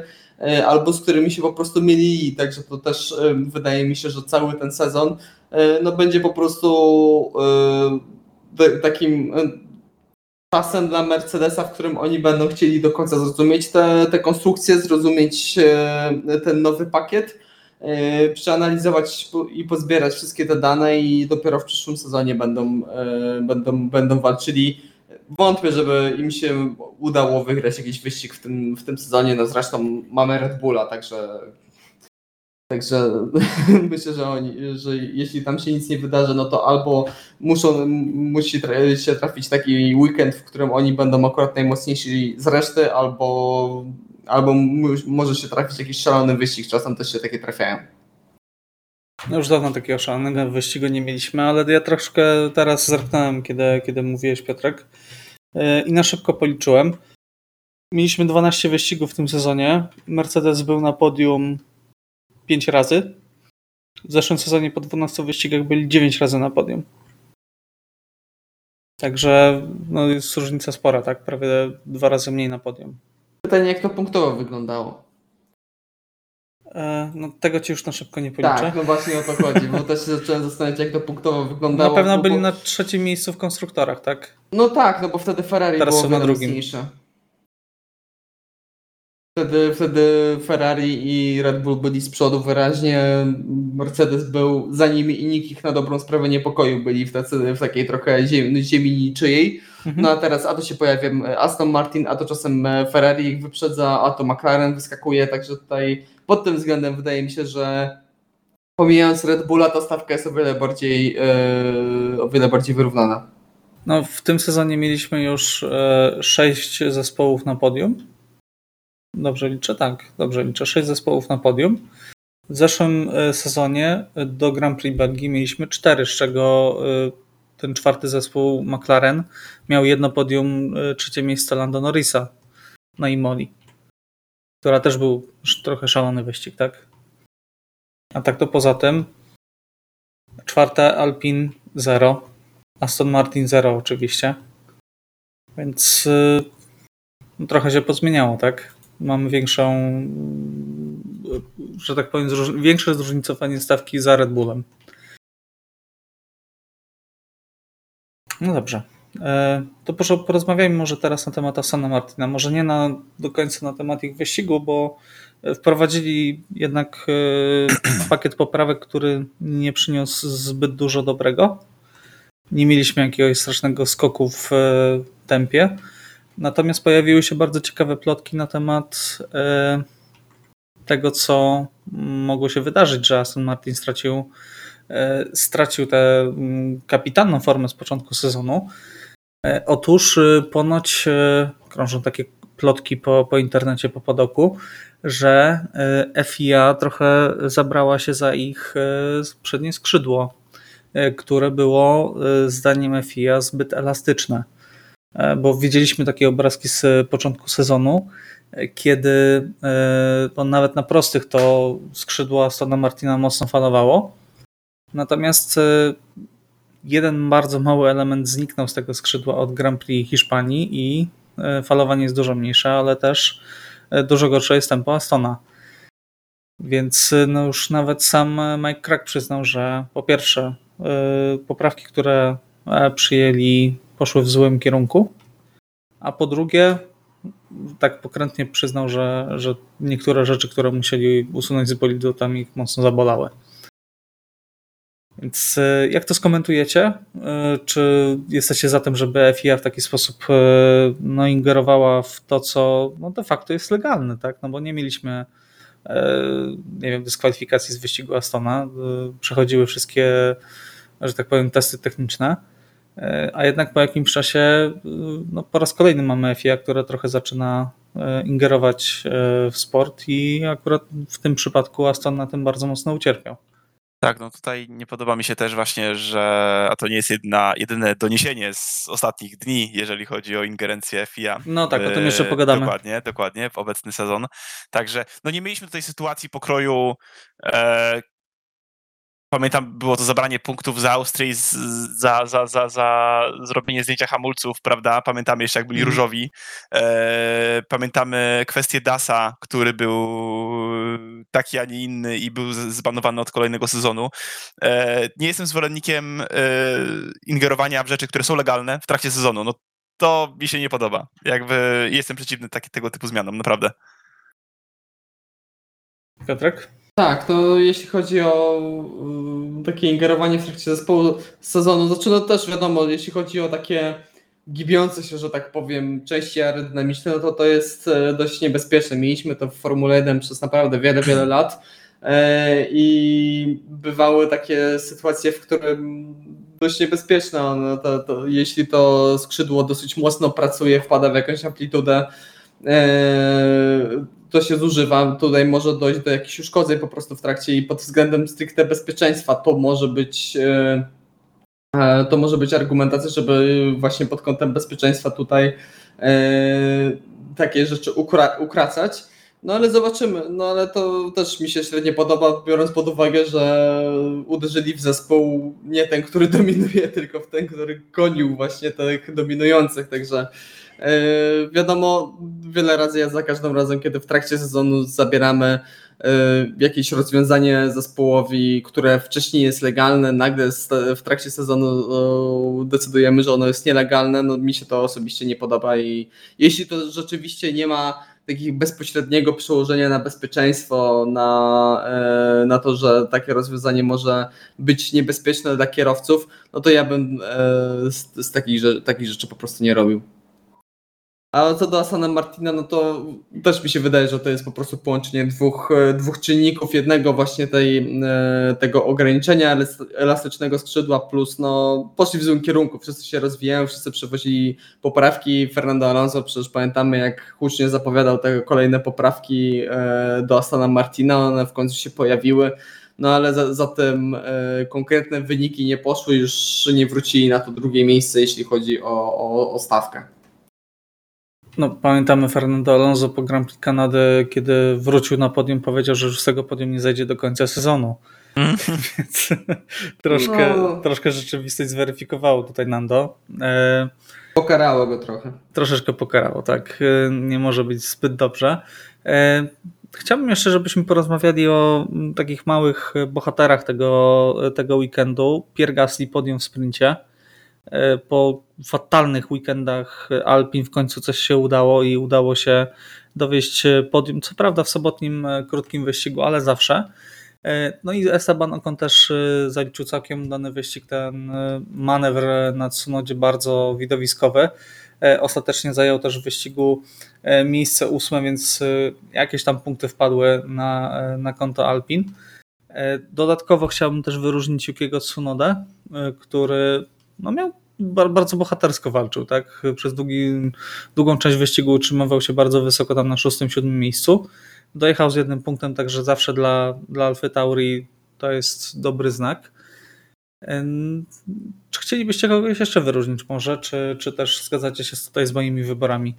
e, albo z którymi się po prostu mieli. Także to też wydaje mi się, że cały ten sezon no, będzie po prostu takim czasem dla Mercedesa, w którym oni będą chcieli do końca zrozumieć te konstrukcje, zrozumieć e, ten nowy pakiet, e, przeanalizować i pozbierać wszystkie te dane i dopiero w przyszłym sezonie będą, e, będą, będą walczyli. Wątpię, żeby im się udało wygrać jakiś wyścig w tym, w tym sezonie. No zresztą mamy Red Bulla, także Także myślę, że, oni, że jeśli tam się nic nie wydarzy, no to albo muszą, musi się trafić taki weekend, w którym oni będą akurat najmocniejsi z reszty, albo, albo może się trafić jakiś szalony wyścig, czasem też się takie trafiają. No już dawno takiego szalonego wyścigu nie mieliśmy, ale ja troszkę teraz zerknąłem, kiedy, kiedy mówiłeś Piotrek e, i na szybko policzyłem. Mieliśmy 12 wyścigów w tym sezonie. Mercedes był na podium 5 razy. W zeszłym sezonie po 12 wyścigach byli 9 razy na podium. Także no, jest różnica spora, tak? Prawie dwa razy mniej na podium. Pytanie, jak to punktowo wyglądało? E, no, tego ci już na szybko nie policzę. Tak, no właśnie o to chodzi, bo też się zacząłem zastanawiać, jak to punktowo wyglądało. Na pewno byli na trzecim miejscu w konstruktorach, tak? No tak, no bo wtedy Ferrari Teraz było na drugim. Mocniejsze. Wtedy, wtedy Ferrari i Red Bull byli z przodu wyraźnie. Mercedes był za nimi i nikt ich na dobrą sprawę niepokoił. Byli w, tacy, w takiej trochę ziemi, ziemi niczyjej. Mhm. No a teraz a to się pojawia Aston Martin, a to czasem Ferrari ich wyprzedza, a to McLaren wyskakuje. Także tutaj pod tym względem wydaje mi się, że pomijając Red Bulla, ta stawka jest o wiele bardziej, yy, o wiele bardziej wyrównana. No, w tym sezonie mieliśmy już yy, sześć zespołów na podium Dobrze liczę? Tak, dobrze liczę. Sześć zespołów na podium. W zeszłym e, sezonie do Grand Prix Belgii mieliśmy cztery, z czego e, ten czwarty zespół McLaren miał jedno podium, e, trzecie miejsce Lando Norrisa na Imoli, która też był trochę szalony wyścig, tak? A tak to poza tym czwarte Alpine 0, Aston Martin 0 oczywiście, więc no, trochę się pozmieniało, tak? Mamy większą, że tak powiem, większe zróżnicowanie stawki za Red Bullem. No dobrze. E, to proszę porozmawiajmy może teraz na temat Asana Martina. Może nie na, do końca na temat ich wyścigu, bo wprowadzili jednak e, pakiet poprawek, który nie przyniósł zbyt dużo dobrego. Nie mieliśmy jakiegoś strasznego skoku w e, tempie. Natomiast pojawiły się bardzo ciekawe plotki na temat e, tego, co mogło się wydarzyć, że Aston Martin stracił, e, stracił tę mm, kapitalną formę z początku sezonu. E, otóż ponoć krążą takie plotki po, po internecie, po podoku, że FIA trochę zabrała się za ich przednie skrzydło, które było zdaniem FIA zbyt elastyczne. E, bo widzieliśmy takie obrazki z początku sezonu, e, kiedy e, on nawet na prostych to skrzydło Astona Martina mocno falowało. Natomiast jeden bardzo mały element zniknął z tego skrzydła od Grand Prix Hiszpanii i falowanie jest dużo mniejsze, ale też dużo gorsze jest tempo Astona. Więc no już nawet sam Mike Crack przyznał, że po pierwsze poprawki, które przyjęli poszły w złym kierunku, a po drugie tak pokrętnie przyznał, że, że niektóre rzeczy, które musieli usunąć z bolidu, tam ich mocno zabolały. Więc e, jak to skomentujecie? E, czy jesteście za tym, żeby FIA w taki sposób e, no, ingerowała w to, co no, de facto jest legalne, tak? No bo nie mieliśmy nie wiem, dyskwalifikacji z wyścigu Astona. Przechodziły wszystkie, że tak powiem, testy techniczne a jednak po jakimś czasie e, no, po raz kolejny mamy FIA, która trochę zaczyna e, ingerować w sport i akurat w tym przypadku Aston na tym bardzo mocno ucierpiał. Tak, no tutaj nie podoba mi się też właśnie, że a to nie jest jedna, jedyne doniesienie z ostatnich dni, jeżeli chodzi o ingerencję FIA. No tak, o tym jeszcze pogadamy. Dokładnie, dokładnie, w obecny sezon. Także no nie mieliśmy tutaj sytuacji pokroju e, Pamiętam, było to zabranie punktów za Austrii za, za, za, za zrobienie zdjęcia hamulców, prawda? Pamiętamy jeszcze, jak byli mm. różowi. E, pamiętamy kwestię Dasa, który był taki, a nie inny i był zbanowany od kolejnego sezonu. E, nie jestem zwolennikiem e, ingerowania w rzeczy, które są legalne w trakcie sezonu. No to mi się nie podoba. Jakby jestem przeciwny taki, tego typu zmianom, naprawdę. Piotrek? Tak, to jeśli chodzi o y, takie ingerowanie w trakcie zespołu sezonu, znaczy no też wiadomo, jeśli chodzi o takie gibiące się, że tak powiem, części aerodynamiczne, no to to jest e, dość niebezpieczne. Mieliśmy to w Formule 1 przez naprawdę wiele, wiele lat e, i bywały takie sytuacje, w którym dość niebezpieczne, no to, to, jeśli to skrzydło dosyć mocno pracuje, wpada w jakąś amplitudę, e, to się zużywa. Tutaj może dojść do jakichś uszkodzeń po prostu w trakcie i pod względem stricte bezpieczeństwa to może być e, e, to może być argumentacja, żeby właśnie pod kątem bezpieczeństwa tutaj e, takie rzeczy ukra ukracać. No ale zobaczymy. No ale to też mi się średnio podoba, biorąc pod uwagę, że uderzyli w zespół nie ten, który dominuje, tylko w ten, który gonił właśnie tych dominujących. Także wiadomo, wiele razy ja za każdym razem, kiedy w trakcie sezonu zabieramy e, jakieś rozwiązanie zespołowi, które wcześniej jest legalne, nagle w trakcie sezonu decydujemy, że ono jest nielegalne, no mi się to osobiście nie podoba i jeśli to rzeczywiście nie ma takiego bezpośredniego przełożenia na bezpieczeństwo, na, na to, że takie rozwiązanie może być niebezpieczne dla kierowców, no to ja bym z, z takich, takich rzeczy po prostu nie robił. A co do Asana Martina, no to też mi się wydaje, że to jest po prostu połączenie dwóch, e, dwóch czynników. Jednego właśnie tej, e, tego ograniczenia elastycznego skrzydła, plus no, poszli w złym kierunku. Wszyscy się rozwijają, wszyscy przewozili poprawki. Fernando Alonso przecież pamiętamy, jak hucznie zapowiadał te kolejne poprawki e, do Asana Martina. One w końcu się pojawiły. No ale za, za tym konkretne wyniki nie poszły, już nie wrócili na to drugie miejsce, jeśli chodzi o, o, o stawkę. No, pamiętamy Fernando Alonso po Grand Prix Kanady, kiedy wrócił na podium, powiedział, że już z tego podium nie zajdzie do końca sezonu. Mm. Więc troszkę, no. troszkę rzeczywistość zweryfikowało tutaj Nando. E, pokarało go trochę. Troszeczkę pokarało, tak. E, nie może być zbyt dobrze. E, chciałbym jeszcze, żebyśmy porozmawiali o takich małych bohaterach tego, tego weekendu. Pierre Gasly podium w sprincie. E, po fatalnych weekendach Alpin w końcu coś się udało i udało się dowieść podium, co prawda w sobotnim e, krótkim wyścigu, ale zawsze. E, no i Esteban Ocon też zaliczył całkiem udany wyścig, ten manewr na Tsunodzie bardzo widowiskowy. Ostatecznie zajął też w wyścigu miejsce ósme, więc jakieś tam punkty wpadły na, na konto Alpin. Dodatkowo chciałbym też wyróżnić Yukiego Tsunodę, który no miał bardzo bohatersko walczył, tak? Przez długi, długą część wyścigu utrzymywał się bardzo wysoko tam na szóstym, siódmym miejscu. Dojechał z jednym punktem, także zawsze dla, dla Alfy Tauri to jest dobry znak. Czy chcielibyście kogoś jeszcze wyróżnić może, czy, czy też zgadzacie się tutaj z moimi wyborami?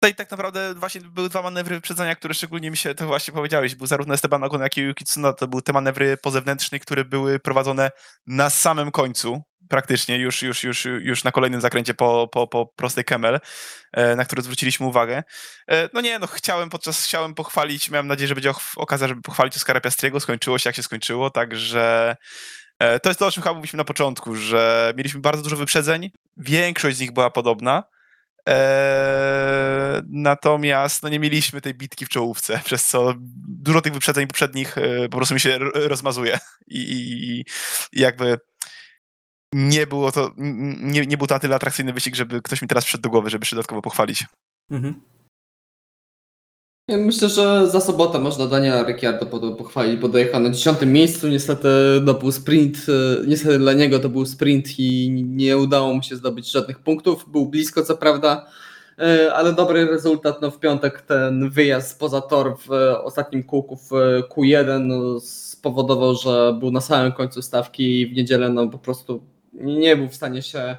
Tutaj tak naprawdę właśnie były dwa manewry wyprzedzania, które szczególnie mi się, to właśnie powiedziałeś, był zarówno Esteban Ocon, jak i Yuki Tsunoda, to były te manewry pozewnętrzne, które były prowadzone na samym końcu praktycznie już, już, już, już na kolejnym zakręcie po, po, po prostej Kemel, na który zwróciliśmy uwagę. No nie, no chciałem podczas, chciałem pochwalić, miałem nadzieję, że będzie okazja, żeby pochwalić Oskara Piastriego, skończyło się jak się skończyło, także to jest to, o czym chyba mówiliśmy na początku, że mieliśmy bardzo dużo wyprzedzeń, większość z nich była podobna, natomiast no, nie mieliśmy tej bitki w czołówce, przez co dużo tych wyprzedzeń poprzednich e, po prostu mi się rozmazuje i, i, i jakby nie było to, nie, nie był to na tyle atrakcyjny wyścig, żeby ktoś mi teraz wszedł do głowy, żeby się dodatkowo pochwalić. Mhm. Ja myślę, że za sobotę można Daniela Ricciardo pochwalić, bo dojechał na dziesiątym miejscu. Niestety to był sprint, e, niestety dla niego to był sprint i nie udało mu się zdobyć żadnych punktów. Był blisko, co prawda, e, ale dobry rezultat. No w piątek ten wyjazd poza tor w ostatnim kółku w Q1 no, spowodował, że był na samym końcu stawki i w niedzielę no po prostu nie był w stanie się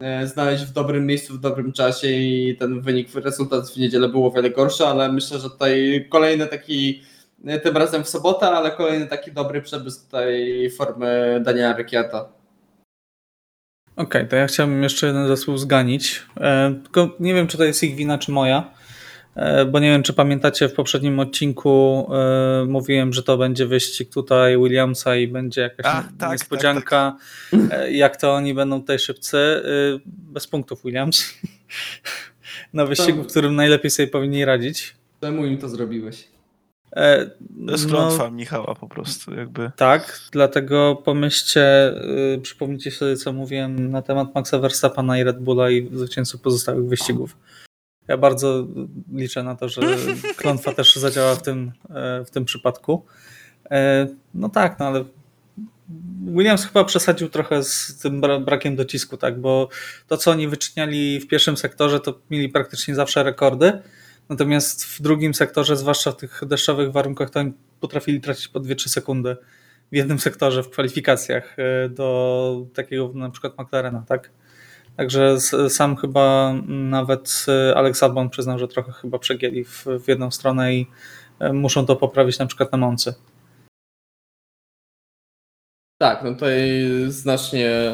E, znaleźć w dobrym miejscu, w dobrym czasie i ten wynik, rezultat w niedzielę był o wiele gorszy, ale myślę, że tutaj kolejny taki, e, tym razem w sobotę, ale kolejny taki dobry przebłysk tej formy Daniela Ricciardo. Okej, okay, to ja chciałbym jeszcze jeden zespół zganić, e, tylko nie wiem, czy to jest ich wina, czy moja. E, bo nie wiem, czy pamiętacie, w poprzednim odcinku e, mówiłem, że to będzie wyścig tutaj Williamsa i będzie jakaś A, tak, niespodzianka, tak, tak. jak to oni będą tutaj szybcy. bez punktów Williams. Na wyścigu, w którym najlepiej sobie powinni radzić. Czemu im to zrobiłeś? E, to jest klątwa no, Michała po prostu jakby. Tak, dlatego pomyślcie, y, przypomnijcie sobie co mówiłem na temat Maxa Verstappena i Red Bulla i zwycięzców pozostałych wyścigów. Ja bardzo liczę na to, że klątwa też zadziała w tym, e, w tym przypadku. E, no tak, no ale Williams chyba przesadził trochę z tym brakiem docisku, tak, bo to, co oni wyczyniali w pierwszym sektorze, to mieli praktycznie zawsze rekordy. Natomiast w drugim sektorze, zwłaszcza w tych deszczowych warunkach, to oni potrafili tracić po 2-3 sekundy w jednym sektorze w kwalifikacjach e, do takiego na przykład McLarena, tak? Także sam chyba nawet y, Alex Albon przyznał, że trochę chyba przegięli w, w jedną stronę i e, muszą to poprawić na przykład na Moncy. Tak, no tutaj znacznie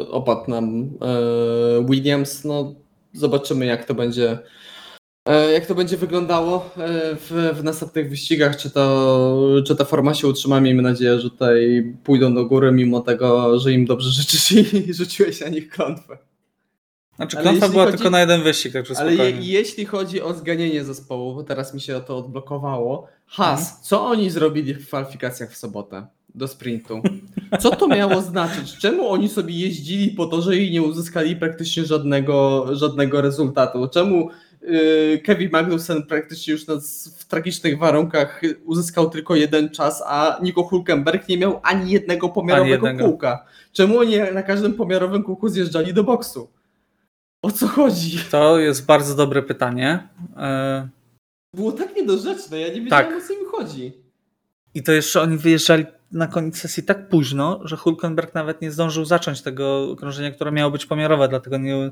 y, opadł nam Williams. No, zobaczymy jak to będzie jak to będzie wyglądało w, w następnych wyścigach, czy, to, czy ta forma się utrzyma. Miejmy nadzieję, że tutaj pójdą do góry, mimo tego, że im dobrze życzysz i rzuciłeś na nich klątwę. Znaczy klątwa była chodzi... tylko na jeden wyścig, także Ale je, jeśli chodzi o zganienie zespołu, bo teraz mi się to odblokowało. Has, mhm. co oni zrobili w kwalifikacjach w sobotę do sprintu? Co to miało znaczyć? Czemu oni sobie jeździli po torze i nie uzyskali praktycznie żadnego, żadnego rezultatu? Czemu yy, Kevin Magnussen praktycznie już na, w tragicznych warunkach uzyskał tylko jeden czas, a Nico Hulkenberg nie miał ani jednego pomiarowego ani jednego. kółka? Czemu oni na każdym pomiarowym kółku zjeżdżali do boksu? O co chodzi? To jest bardzo dobre pytanie. E, Było tak niedorzeczne, ja nie wiedziałem tak. o co mi chodzi. I to jeszcze oni wyjeżdżali na koniec sesji tak późno, że Hulkenberg nawet nie zdążył zacząć tego okrążenia, które miało być pomiarowe, dlatego nie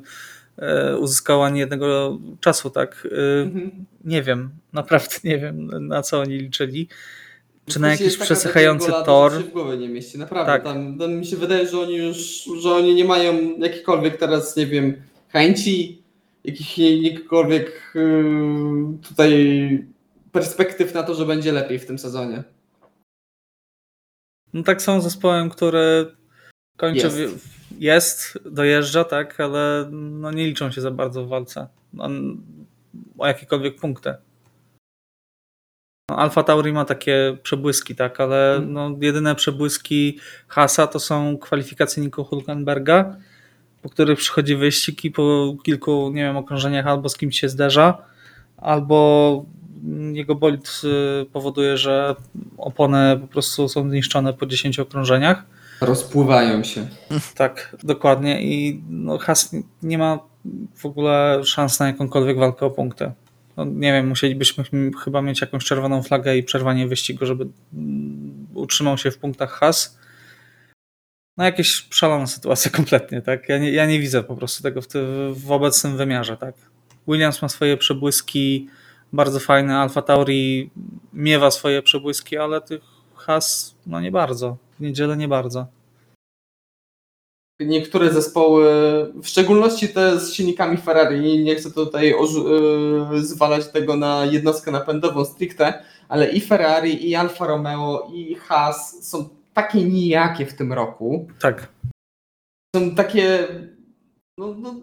e, uzyskał ani jednego czasu, tak? E, mhm. Nie wiem, naprawdę nie wiem, na co oni liczyli. Czy na jakiś przesychający tor? się w głowie nie mieści, naprawdę. Tak. Tam, tam mi się wydaje, że oni już, że oni nie mają jakikolwiek teraz, nie wiem, chęci, jakichkolwiek yy, tutaj perspektyw na to, że będzie lepiej w tym sezonie. No tak są zespołem, który kończy, jest, jest dojeżdża, tak, ale no nie liczą się za bardzo w walce no, o jakiekolwiek punkty. No, Alfa Tauri ma takie przebłyski, tak, ale hmm. no, jedyne przebłyski Hasa to są kwalifikacje Nico Hulkenberga po których przychodzi wyścig i po kilku, nie wiem, okrążeniach albo z kimś się zderza, albo jego bolid y, powoduje, że opony po prostu są zniszczone po 10 okrążeniach. Rozpływają się. Tak, dokładnie. I no, Has nie ma w ogóle szans na jakąkolwiek walkę o punkty. No, nie wiem, musielibyśmy chyba mieć jakąś czerwoną flagę i przerwanie wyścigu, żeby mm, utrzymał się w punktach Has no jakieś szalona sytuacja kompletnie, tak? Ja nie, ja nie widzę po prostu tego w, w obecnym wymiarze, tak? Williams ma swoje przebłyski, bardzo fajne, Alfa Tauri miewa swoje przebłyski, ale tych has, no nie bardzo. W niedzielę nie bardzo. niektóre zespoły, w szczególności te z silnikami Ferrari, nie chcę tutaj yy, zwalać tego na jednostkę napędową stricte, ale i Ferrari, i Alfa Romeo, i Haas są takie nijakie w tym roku. Tak. Są takie. No, no,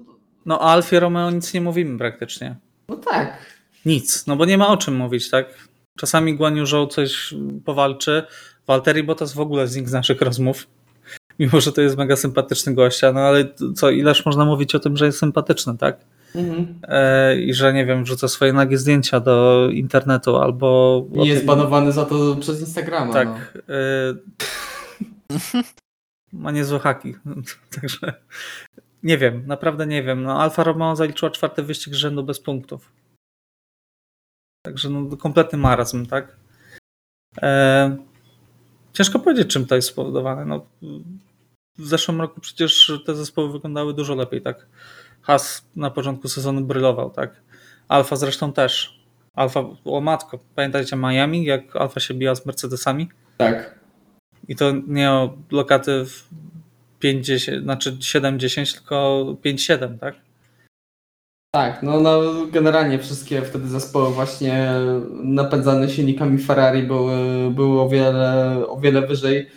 no o Alfie Romeo nic nie mówimy praktycznie. No tak. Nic, no bo nie ma o czym mówić, tak? Czasami Guan Yu coś powalczy. Walteri Bottas w ogóle znikł z naszych rozmów. Mimo, że to jest mega sympatyczny gościa, no ale co, ileż można mówić o tym, że jest sympatyczny, tak? Mhm. E, I że nie wiem, wrzuca swoje nagie zdjęcia do internetu albo. I jest tym... banowany za to przez Instagrama. Tak. No. E... Ma niezłe haki. Także nie wiem, naprawdę nie wiem. No, Alfa Romeo zaliczyła czwarty wyścig z rzędu bez punktów. Także no, kompletny marazm, tak? E... Ciężko powiedzieć, czym to jest spowodowane. No, w zeszłym roku przecież te zespoły wyglądały dużo lepiej, tak? Has na początku sezonu brylował, tak? Alfa zresztą też. Alfa, o matko, pamiętajcie Miami, jak Alfa się biła z Mercedesami? Tak. I to nie o lokaty w 5-10, znaczy 7-10, tylko 5-7, tak? Tak, no, no generalnie wszystkie wtedy zespoły właśnie napędzane silnikami Ferrari były, były o, wiele, o wiele wyżej.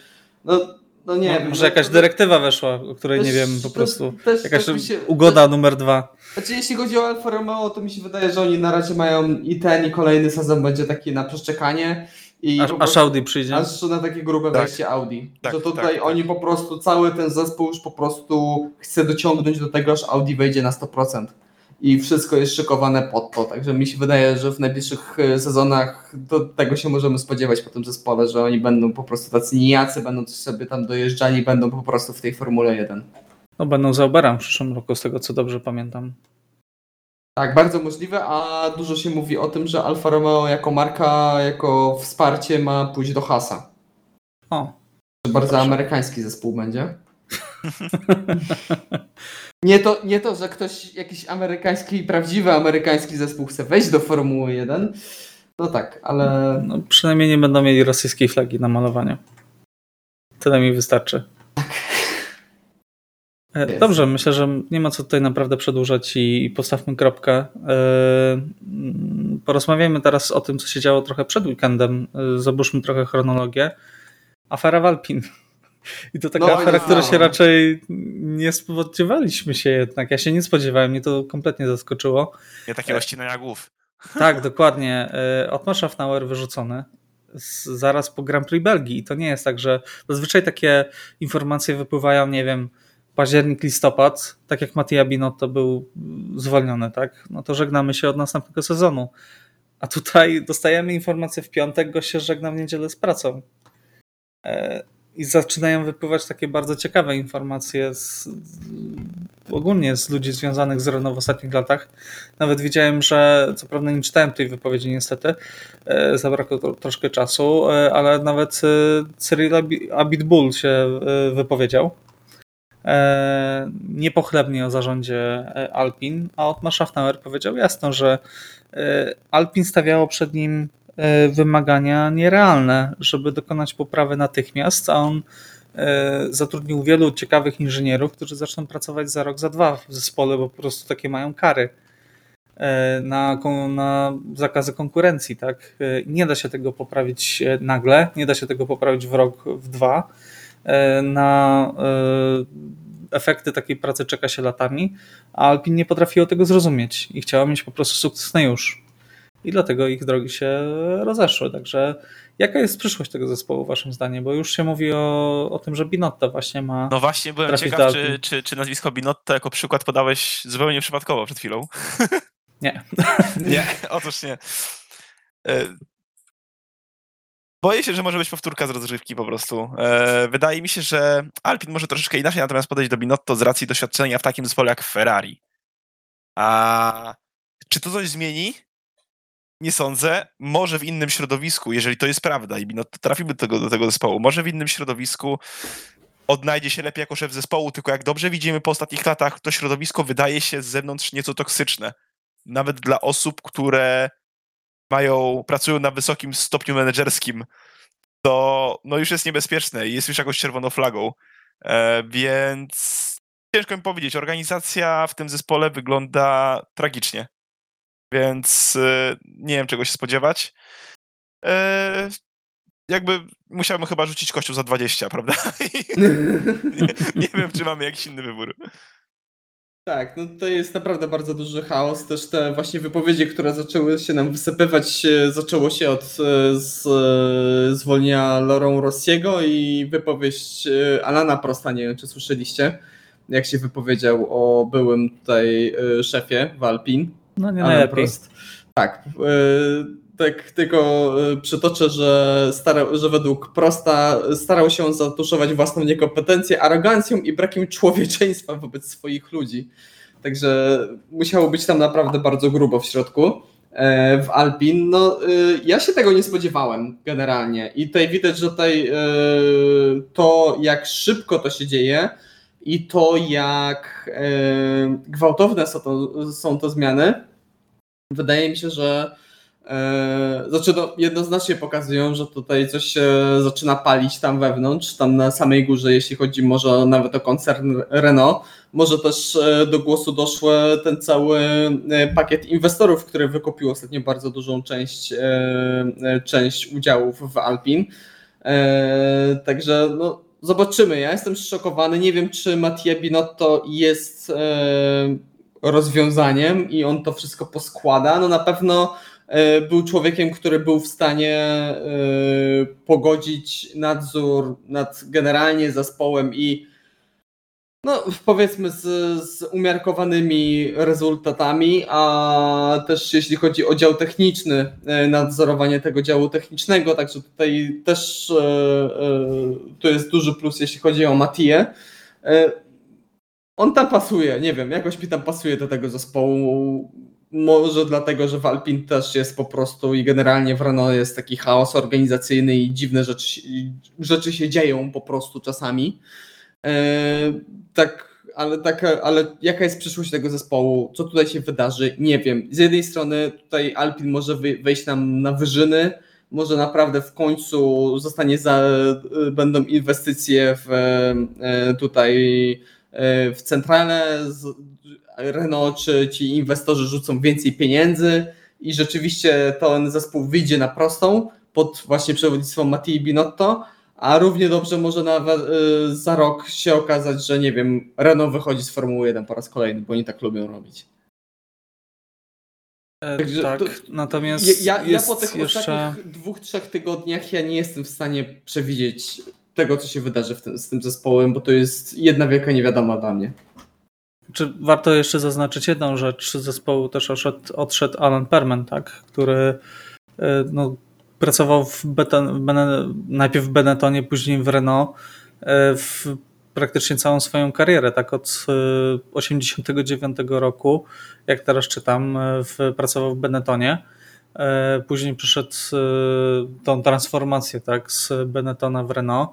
No, no nie no, wiem. Może no jakaś dyrektywa weszła, o której też, nie wiem po prostu. Też, jakaś też się, ugoda też, numer dwa. Znaczy jeśli chodzi o Alfa Romeo, to mi się wydaje, że oni na razie mają i ten i kolejny sezon będzie taki na przeszczekanie. I aż, aż Audi przyjdzie. Aż na takie grube tak. wejście Audi. Tak, że tutaj tak, oni tak. po prostu, cały ten zespół już po prostu chce dociągnąć do tego, aż Audi wejdzie na 100% i wszystko jest szykowane pod to. Także mi się wydaje, że w najbliższych e, sezonach do tego się możemy spodziewać po tym zespole, że oni będą po prostu tacy nijacy, będą coś sobie tam dojeżdżali, będą po prostu w tej Formule 1. No będą za Uberem w przyszłym roku, z tego co dobrze pamiętam. Tak, bardzo możliwe, a dużo się mówi o tym, że Alfa Romeo jako marka, jako wsparcie ma pójść do Hasa. O. Bardzo proszę. amerykański zespół będzie. Nie to, nie to, że ktoś, jakiś amerykański, prawdziwy amerykański zespół chce wejść do Formuły 1. No tak, ale. No, przynajmniej nie będą mieli rosyjskiej flagi na malowaniu. Tyle mi wystarczy. Tak. E, dobrze, myślę, że nie ma co tutaj naprawdę przedłużać i postawmy kropkę. E, mm, porozmawiajmy teraz o tym, co się działo trochę przed weekendem. E, Zobaczmy trochę chronologię. Afera Walpin. I to taka no, afera, która się raczej nie spodziewaliśmy się jednak. Ja się nie spodziewałem, mnie to kompletnie zaskoczyło. Nie takiego e, ścinania głów. Tak, dokładnie. E, Otmar Schaffnauer wyrzucony zaraz po Grand Prix Belgii. I to nie jest tak, że zazwyczaj takie informacje wypływają, nie wiem, październik, listopad, tak jak Mattia Binotto był zwolniony, tak? No to żegnamy się od następnego sezonu. A tutaj dostajemy informację w piątek, go się żegna w niedzielę z pracą. I zaczynają wypływać takie bardzo ciekawe informacje z, ogólnie z ludzi związanych z Renault w ostatnich latach. Nawet widziałem, że co prawda nie czytałem tej wypowiedzi niestety, e, zabrakło to, troszkę czasu, e, ale nawet e, Cyril Abitbull się wypowiedział niepochlebnie o zarządzie Alpin, a Otmar Schaffnauer powiedział jasno, że Alpin stawiało przed nim wymagania nierealne, żeby dokonać poprawy natychmiast, a on e, zatrudnił wielu ciekawych inżynierów, którzy zaczną pracować za rok, za dwa w zespole, bo po prostu takie mają kary e, na, na zakazy konkurencji. Tak? Nie da się tego poprawić nagle, nie da się tego poprawić w rok, w dwa. Na efekty takiej pracy czeka się latami, a Alpin nie potrafiło tego zrozumieć i chciała mieć po prostu sukces na już i dlatego ich drogi się rozeszły. Także jaka jest przyszłość tego zespołu, waszym zdaniem? Bo już się mówi o, o tym, że Binotto właśnie ma. No właśnie, byłem ciekaw, czy, czy, czy nazwisko Binotto jako przykład podałeś zupełnie przypadkowo przed chwilą. Nie. nie, otóż nie. E, boję się, że może być powtórka z rozrywki po prostu. E, wydaje mi się, że Alpin może troszeczkę inaczej natomiast podejść do Binotto z racji doświadczenia w takim zespole jak Ferrari. A czy to coś zmieni? Nie sądzę. Może w innym środowisku, jeżeli to jest prawda i no, trafimy do tego, do tego zespołu, może w innym środowisku odnajdzie się lepiej jako szef zespołu, tylko jak dobrze widzimy po ostatnich latach, to środowisko wydaje się z zewnątrz nieco toksyczne. Nawet dla osób, które mają, pracują na wysokim stopniu menedżerskim, to no już jest niebezpieczne i jest już jakąś czerwoną flagą. E, więc ciężko mi powiedzieć. Organizacja w tym zespole wygląda tragicznie. Więc y, nie wiem, czego się spodziewać. E, jakby musiałbym chyba rzucić kościół za 20, prawda? nie, nie wiem, czy mamy jakiś inny wybór. Tak, no to jest naprawdę bardzo duży chaos. Też te właśnie wypowiedzi, które zaczęły się nam wysypywać, zaczęło się od z, zwolnienia Lorą Rossiego i wypowiedź Alana Prosta, nie wiem czy słyszeliście, jak się wypowiedział o byłym tutaj szefie Walpin. No nie najlepiej. Prost. Tak, tak tylko przytoczę, że, stara, że według Prosta starał się zatuszować własną niekompetencję, arogancją i brakiem człowieczeństwa wobec swoich ludzi. Także musiało być tam naprawdę bardzo grubo w środku e, w Alpin. No, y, ja się tego nie spodziewałem generalnie i tutaj widać, że tutaj y, to jak szybko to się dzieje i to jak e, gwałtowne są to, są to zmiany, wydaje mi się, że E, znaczy, no, jednoznacznie pokazują, że tutaj coś się zaczyna palić tam wewnątrz, tam na samej górze, jeśli chodzi może nawet o koncern Renault. Może też e, do głosu doszły ten cały pakiet inwestorów, który wykupił ostatnio bardzo dużą część, część udziałów w Alpin. Także no, zobaczymy. Ja jestem szokowany. Nie wiem, czy Mattia Binotto jest rozwiązaniem i on to wszystko poskłada. No na pewno E, był człowiekiem, który był w stanie e, pogodzić nadzór nad generalnie zespołem i no, powiedzmy z, z umiarkowanymi rezultatami, a też jeśli chodzi o dział techniczny, e, nadzorowanie tego działu technicznego, także tutaj też to jest duży plus, jeśli chodzi o Matię. On tam pasuje, nie wiem, jakoś mi tam pasuje do tego zespołu może dlatego, że w Alpin też jest po prostu i generalnie w Renault jest taki chaos organizacyjny i dziwne rzeczy, rzeczy się dzieją po prostu czasami. E, tak, ale, tak, ale jaka jest przyszłość tego zespołu? Co tutaj się wydarzy? Nie wiem. Z jednej strony tutaj Alpin może wejść nam na wyżyny, może naprawdę w końcu zostanie za, będą inwestycje w e, tutaj e, w centralę Renault czy ci inwestorzy rzucą więcej pieniędzy i rzeczywiście ten zespół wyjdzie na prostą pod właśnie przewodnictwem Mattii Binotto, a równie dobrze może nawet y, za rok się okazać, że nie wiem, Renault wychodzi z Formuły 1 po raz kolejny, bo oni tak lubią robić. E, Także tak, to, natomiast ja, ja po tych jeszcze... ostatnich dwóch, trzech tygodniach ja nie jestem w stanie przewidzieć tego, co się wydarzy tym, z tym zespołem, bo to jest jedna wielka niewiadoma dla mnie. Czy warto jeszcze zaznaczyć jedną rzecz? Z zespołu też odszedł, odszedł Alan Perman, tak? który e, no, pracował w, Beton, w najpierw w Benettonie, później w Renault e, w praktycznie całą swoją karierę, tak od 89 e, roku, jak teraz czytam, w, pracował w Benettonie. Później przyszedł tą transformację tak, z Benettona w Renault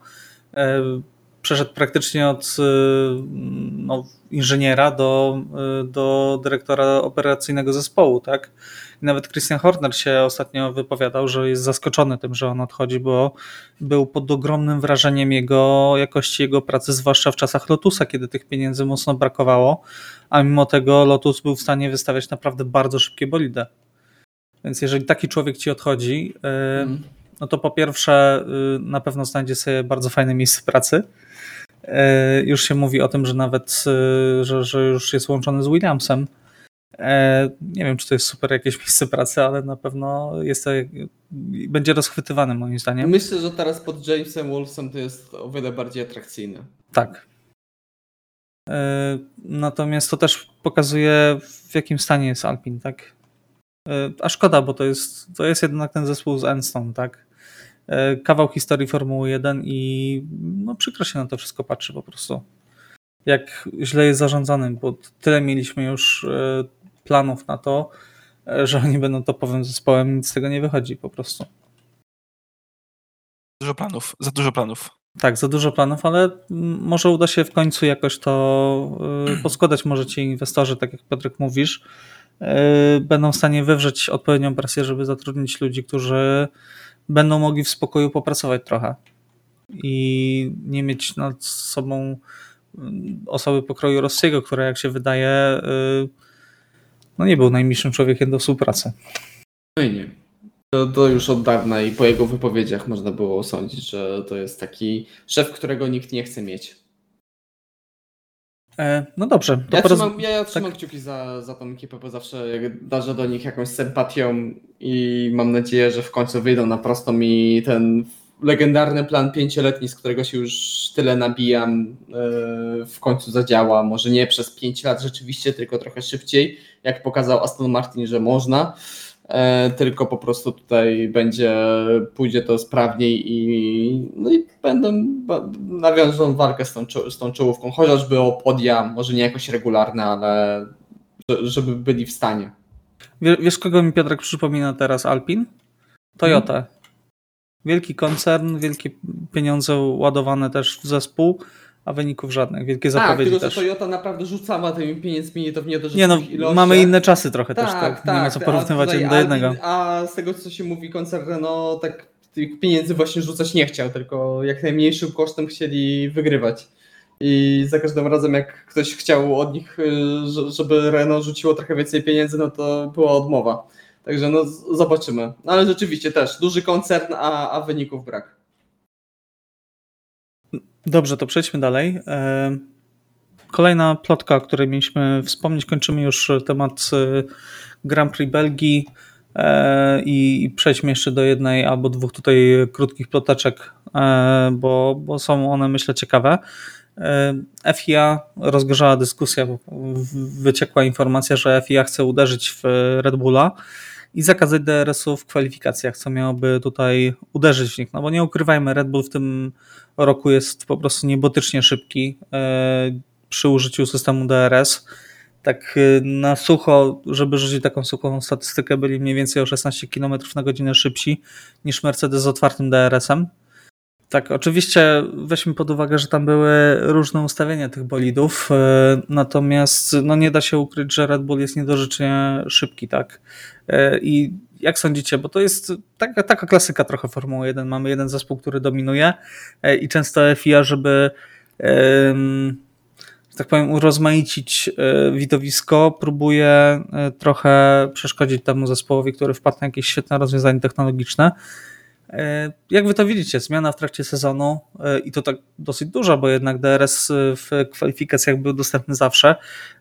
przeszedł praktycznie od y, no, inżyniera do, y, do dyrektora operacyjnego zespołu, tak? I nawet Christian Horner się ostatnio wypowiadał, że jest zaskoczony tym, że on odchodzi, bo był pod ogromnym wrażeniem jego jakości jego pracy, zwłaszcza w czasach Lotusa, kiedy tych pieniędzy mocno brakowało, a mimo tego Lotus był w stanie wystawiać naprawdę bardzo szybkie bolidy. Więc jeżeli taki człowiek ci odchodzi, mm. no to po pierwsze na pewno znajdzie sobie bardzo fajne miejsce pracy, już się mówi o tym, że nawet, e, że, że już jest łączony z Williamsem. E, nie wiem, czy to jest super jakieś miejsce pracy, ale na pewno jest to, będzie rozchwytywany moim zdaniem. Myślę, że teraz pod Jamesem Wolfsem to jest o wiele bardziej atrakcyjne. Tak. Natomiast to też pokazuje, w jakim stanie jest Alpin, tak? A szkoda, bo to jest, to jest jednak ten zespół z Enstone, tak? E, kawał historii Formuły 1 i no, przykro się na to wszystko patrzy po prostu. Jak źle jest zarządzanym, bo tyle mieliśmy już e, planów na to, e, że oni będą topowym zespołem, nic z tego nie wychodzi po prostu. Dużo planów, za dużo planów. Tak, za dużo planów, ale może uda się w końcu jakoś to poskładać. Może ci inwestorzy, tak jak Piotrek mówisz, będą w stanie wywrzeć odpowiednią presję, żeby zatrudnić ludzi, którzy będą mogli w spokoju popracować trochę i nie mieć nad sobą osoby pokroju Rossiego, która jak się wydaje no nie był najmilszym człowiekiem do współpracy. No i nie. To, to już od dawna i po jego wypowiedziach można było sądzić, że to jest taki szef, którego nikt nie chce mieć. E, no dobrze. ja, poroz... trzymam, ja, ja trzymam tak. kciuki za, za tą ekipę, bo zawsze darzę do nich jakąś sympatią i mam nadzieję, że w końcu wyjdą na prostą i ten legendarny plan pięcioletni, z którego się już tyle nabijam, e, w końcu zadziała. Może nie przez pięć lat rzeczywiście, tylko trochę szybciej, jak pokazał Aston Martin, że można. E, tylko po prostu tutaj będzie, pójdzie to sprawniej i, no i będą, nawiążą walkę z tą, z tą czołówką, chociażby o podia, może nie jakoś regularne, ale żeby byli w stanie. Wiesz, kogo mi Piotrek przypomina teraz Alpin? Toyota. Hmm. Wielki koncern, wielkie pieniądze ładowane też w zespół, a wyników żadnych. Wielkie tak, zapowiedzi tylko, też. że Toyota naprawdę rzucała tymi pieniędzmi, to w nie to, że Nie no, mamy inne czasy trochę tak, też, tak? tak nie ma co porównywać jeden do jednego. A, z tego, co się mówi, koncern no tak tych pieniędzy właśnie rzucać nie chciał, tylko jak najmniejszym kosztem chcieli wygrywać. I za każdym razem, jak ktoś chciał od nich, y, żeby Renault rzuciło trochę więcej pieniędzy, no to była odmowa. Także no zobaczymy. No, ale rzeczywiście też duży koncern, a, a wyników brak. Dobrze, to przejdźmy dalej. E, kolejna plotka, o której mieliśmy wspomnieć, kończymy już temat e, Grand Prix Belgii e, i przejdźmy jeszcze do jednej albo dwóch tutaj krótkich ploteczek, bo, bo są one myślę ciekawe. FIA rozgorzała dyskusja, wyciekła informacja, że FIA chce uderzyć w Red Bulla i zakazać DRS-ów w kwalifikacjach, co miałoby tutaj uderzyć w nich. No bo nie ukrywajmy, Red Bull w tym roku jest po prostu niebotycznie szybki e, przy użyciu systemu DRS. Tak e, na sucho, żeby rzucić taką suchą statystykę, byli mniej więcej o 16 km na godzinę szybsi niż Mercedes z otwartym DRS-em. Tak, oczywiście weźmy pod uwagę, że tam były różne ustawienia tych bolidów, e, natomiast no nie da się ukryć, że Red Bull jest niedorzecznie szybki, tak. E, I jak sądzicie, bo to jest taka, taka klasyka trochę Formuły 1, mamy jeden zespół, który dominuje e, i często FIA, żeby że tak powiem, urozmaicić widowisko, próbuje trochę przeszkodzić temu zespołowi, który wpadł na jakieś świetne rozwiązanie technologiczne. E, jak wy to widzicie, zmiana w trakcie sezonu e, i to tak dosyć duża, bo jednak DRS w kwalifikacjach był dostępny zawsze,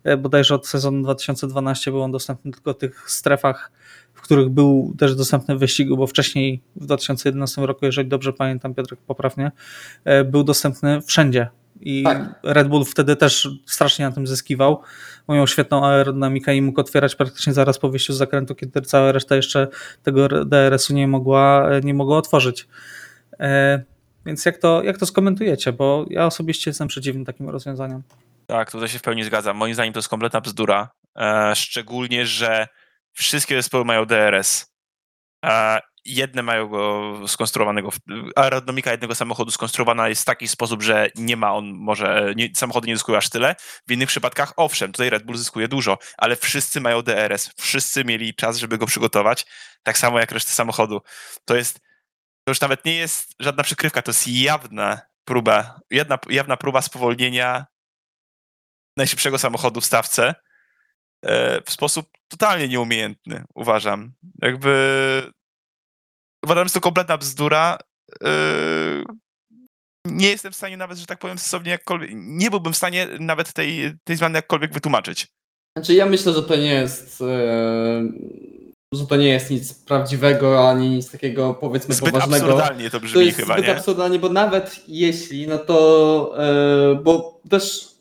e, bodajże od sezonu 2012 był on dostępny tylko w tych strefach, w których był też dostępny w wyścigu, bo wcześniej w 2011 roku, jeżeli dobrze pamiętam, Piotrek poprawnie, był dostępny wszędzie i tak. Red Bull wtedy też strasznie na tym zyskiwał, miał świetną aerodynamikę i mógł otwierać praktycznie zaraz po wyjściu z zakrętu, kiedy cała reszta jeszcze tego DRS-u nie mogła, nie mogła otworzyć. E, więc jak to, jak to skomentujecie? Bo ja osobiście jestem przeciwny takim rozwiązaniom. Tak, tutaj się w pełni zgadzam. Moim zdaniem to jest kompletna bzdura. E, szczególnie, że wszystkie zespoły mają DRS. Jedne mają go skonstruowanego, aerodynamika jednego samochodu skonstruowana jest w taki sposób, że nie ma on, może nie, samochody nie zyskują aż tyle. W innych przypadkach, owszem, tutaj Red Bull zyskuje dużo, ale wszyscy mają DRS, wszyscy mieli czas, żeby go przygotować, tak samo jak reszta samochodu. To jest, to już nawet nie jest żadna przykrywka, to jest jawna próba, jedna, jawna próba spowolnienia najszybszego samochodu w stawce e, w sposób totalnie nieumiejętny, uważam. Jakby uważam, że jest to kompletna bzdura. Yy, nie jestem w stanie nawet, że tak powiem, stosownie jakkolwiek, nie byłbym w stanie nawet tej, tej zmiany jakkolwiek wytłumaczyć. Znaczy ja myślę, że to nie jest yy, że to nie jest nic prawdziwego, ani nic takiego powiedzmy zbyt poważnego. absurdalnie to brzmi to jest chyba, zbyt nie? absurdalnie, bo nawet jeśli, no to yy, bo też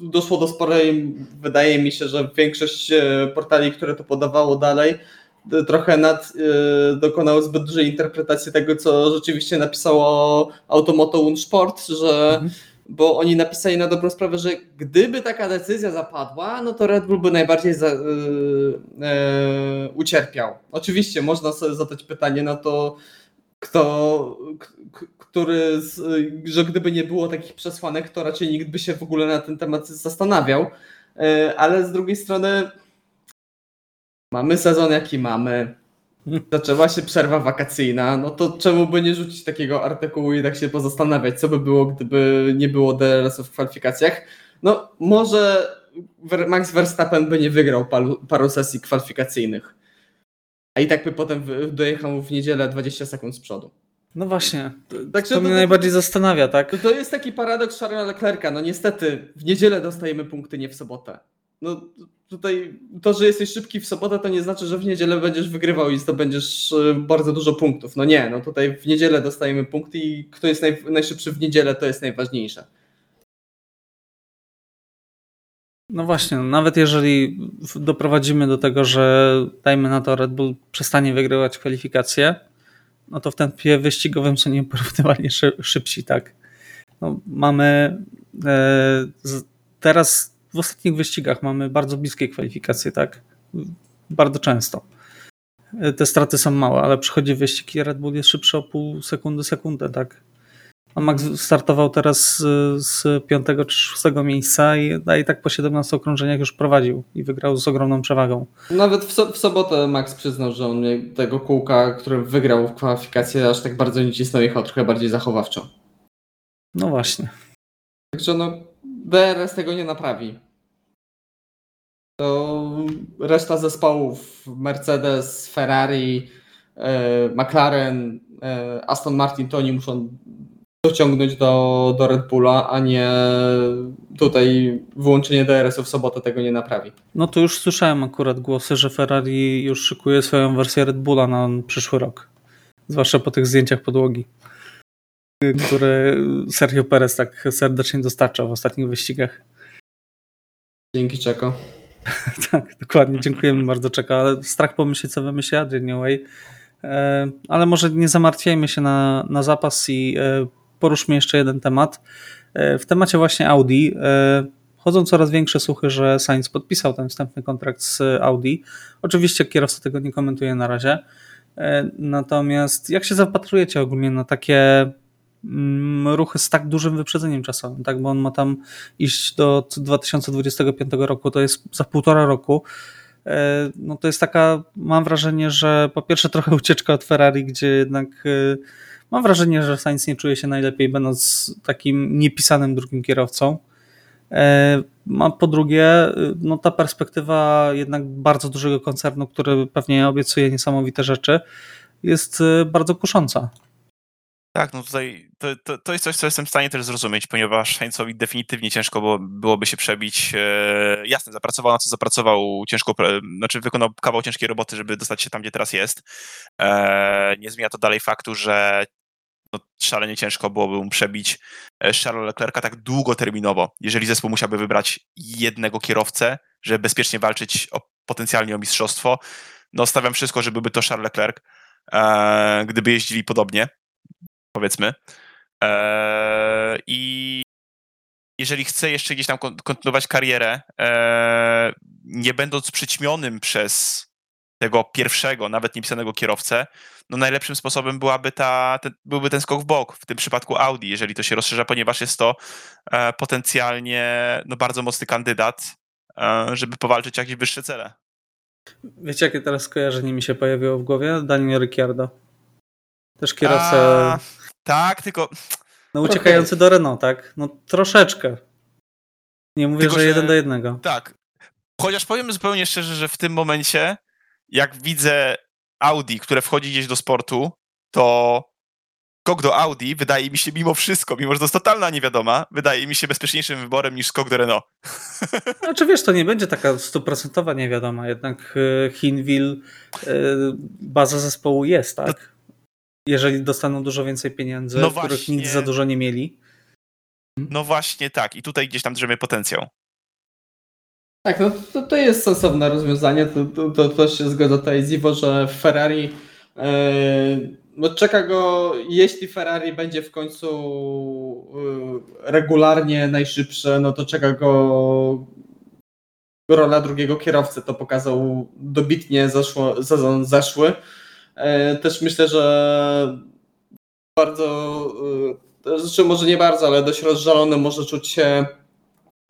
doszło do sporej, wydaje mi się, że większość portali, które to podawało dalej, trochę nad, y, dokonały zbyt dużej interpretacji tego, co rzeczywiście napisało Automoto Unsport, że mhm. bo oni napisali na dobrą sprawę, że gdyby taka decyzja zapadła, no to Red Bull by najbardziej za, y, y, ucierpiał. Oczywiście można sobie zadać pytanie na to, kto, który, z, że gdyby nie było takich przesłanek, to raczej nikt by się w ogóle na ten temat zastanawiał, ale z drugiej strony Mamy sezon jaki mamy. zaczęła się przerwa wakacyjna, no to czemu by nie rzucić takiego artykułu i tak się pozastanawiać, co by było, gdyby nie było DRS-ów w kwalifikacjach. No może Max Verstappen by nie wygrał paru, paru sesji kwalifikacyjnych, a i tak by potem dojechał w niedzielę 20 sekund z przodu. No właśnie, Także to mnie to, najbardziej zastanawia, tak? To, to jest taki paradoks Charlesa Leclerca, no niestety w niedzielę dostajemy punkty, nie w sobotę. No tutaj to, że jesteś szybki w sobotę, to nie znaczy, że w niedzielę będziesz wygrywał i zdobędziesz e, bardzo dużo punktów. No nie, no tutaj w niedzielę dostajemy punkty i kto jest naj, najszybszy w niedzielę, to jest najważniejsze. No właśnie, no nawet jeżeli doprowadzimy do tego, że dajmy na to Red Bull przestanie wygrywać kwalifikacje, no to w tempie wyścigowym są nieporównywalnie szybsi, tak? No, mamy e, teraz w ostatnich wyścigach mamy bardzo bliskie kwalifikacje, tak? Bardzo często. Te straty są małe, ale przychodzi wyścig i Red Bull jest szybszy o pół sekundy, sekundę, tak? A Max startował teraz z, piątego czy szóstego miejsca i, i tak po 17 okrążeniach już prowadził i wygrał z ogromną przewagą. Nawet w, so, w sobotę Max przyznał, że on tego kółka, który wygrał w kwalifikację, aż tak bardzo nie cisnął, jechał trochę bardziej zachowawczo. No właśnie. Także no, DRS tego nie naprawi. To reszta zespołów, Mercedes, Ferrari, e, McLaren, e, Aston Martin, to oni muszą dociągnąć do, do Red Bulla, a nie tutaj wyłączenie DRS-u w sobotę tego nie naprawi. No to już słyszałem akurat głosy, że Ferrari już szykuje swoją wersję Red Bulla na przyszły rok. Zwłaszcza po tych zdjęciach podłogi, które Sergio Perez tak serdecznie dostarczał w ostatnich wyścigach. Dzięki Czeko. tak, dokładnie. Dziękujemy bardzo Czeko, ale strach pomyśleć, co wymyśli Adrian Newey. Ale może nie zamartwiajmy się na, na zapas i e, poruszmy jeszcze jeden temat. E, w temacie właśnie Audi e, chodzą coraz większe słuchy, że Sainz podpisał ten wstępny kontrakt z Audi. Oczywiście kierowca tego nie komentuje na razie. Natomiast jak się zapatrujecie ogólnie na takie ruchy z tak dużym wyprzedzeniem czasowym, tak? Bo on ma tam iść do 2025 roku, to jest za półtora roku. No to jest taka, mam wrażenie, że po pierwsze trochę ucieczka od Ferrari, gdzie jednak Mam wrażenie, że Sainz nie czuje się najlepiej, będąc takim niepisanym drugim kierowcą. E, po drugie, no ta perspektywa jednak bardzo dużego koncernu, który pewnie obiecuje niesamowite rzeczy, jest e, bardzo kusząca. Tak, no tutaj to, to, to, jest coś, co jestem w stanie też zrozumieć, ponieważ Sainzowi definitywnie ciężko było, byłoby się przebić. E, jasne, zapracował na co zapracował, ciężko, znaczy wykonał kawał ciężkiej roboty, żeby dostać się tam, gdzie teraz jest. E, nie zmienia to dalej faktu, że no, szalenie ciężko byłoby mu przebić e, Charlesa Leclerca tak długoterminowo, jeżeli zespół musiałby wybrać jednego kierowcę, żeby bezpiecznie walczyć o, potencjalnie o mistrzostwo. No stawiam wszystko, żeby by to Charles Leclerc, e, gdyby jeździli podobnie, powiedzmy. E, I jeżeli chce jeszcze gdzieś tam kontynuować karierę, e, nie będąc przyćmionym przez tego pierwszego, nawet niepisanego kierowcę, no najlepszym sposobem byłaby ta, ten, byłby ten skok w bok, w tym przypadku Audi, jeżeli to się rozszerza, ponieważ jest to e, potencjalnie no, bardzo mocny kandydat, e, żeby powalczyć jakieś wyższe cele. Wiecie, jakie teraz skojarzenie mi się pojawiło w głowie? Daniel Ricciardo. Też kierowca... A, tak, tylko... No uciekający do Renault, tak? No troszeczkę. Nie mówię, tylko, że jeden do jednego. Tak. Chociaż powiem zupełnie szczerze, że w tym momencie jak widzę Audi, które wchodzi gdzieś do sportu, to skok do Audi wydaje mi się mimo wszystko, mimo że to jest totalna niewiadoma, wydaje mi się bezpieczniejszym wyborem niż skok do Renault. Znaczy wiesz, to nie będzie taka stuprocentowa niewiadoma, jednak e, Hinwil, e, baza zespołu jest, tak? Jeżeli dostaną dużo więcej pieniędzy, no których właśnie... nic za dużo nie mieli. No właśnie tak i tutaj gdzieś tam drzemie potencjał. Tak, no to, to jest sensowne rozwiązanie. To, to, to też się zgoda tutaj z Iwo, że Ferrari yy, no czeka go, jeśli Ferrari będzie w końcu yy, regularnie najszybsze, no to czeka go rola drugiego kierowcy. To pokazał dobitnie zeszło, sezon zeszły. Yy, też myślę, że bardzo, znaczy może nie bardzo, ale dość rozżalony może czuć się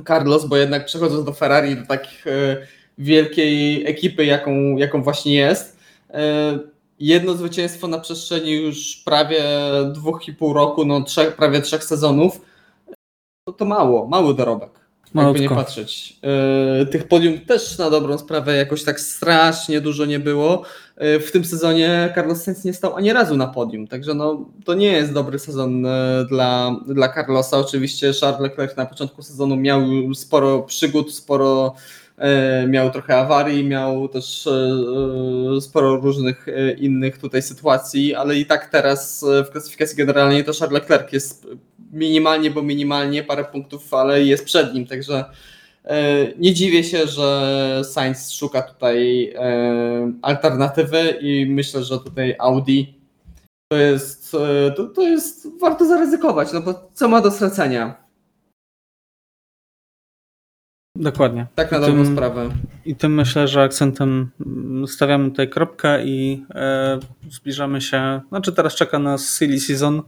Carlos, bo jednak przechodząc do Ferrari, do takiej e, wielkiej ekipy, jaką, jaką właśnie jest, e, jedno zwycięstwo na przestrzeni już prawie dwóch i pół roku, no trzech, prawie trzech sezonów, to, to mało, mały dorobek. Jakby nie patrzeć. Yy, tych podium też na dobrą sprawę jakoś tak strasznie dużo nie było. Yy, w tym sezonie Carlos Sainz nie stał ani razu na podium, także no, to nie jest dobry sezon yy, dla, dla Carlosa. Oczywiście Charles Leclerc na początku sezonu miał sporo przygód, sporo miał trochę awarii, miał też sporo różnych innych tutaj sytuacji, ale i tak teraz w klasyfikacji generalnej to Charles Leclerc jest minimalnie, bo minimalnie parę punktów, ale jest przed nim, także e, nie dziwię się, że Sainz szuka tutaj e, alternatywy i myślę, że tutaj Audi to jest, e, to, to jest warto zaryzykować, no bo co ma do stracenia? Dokładnie. Tak na dobrą sprawę. I tym myślę, że akcentem stawiamy tutaj kropkę i e, zbliżamy się. Znaczy, teraz czeka nas silly season,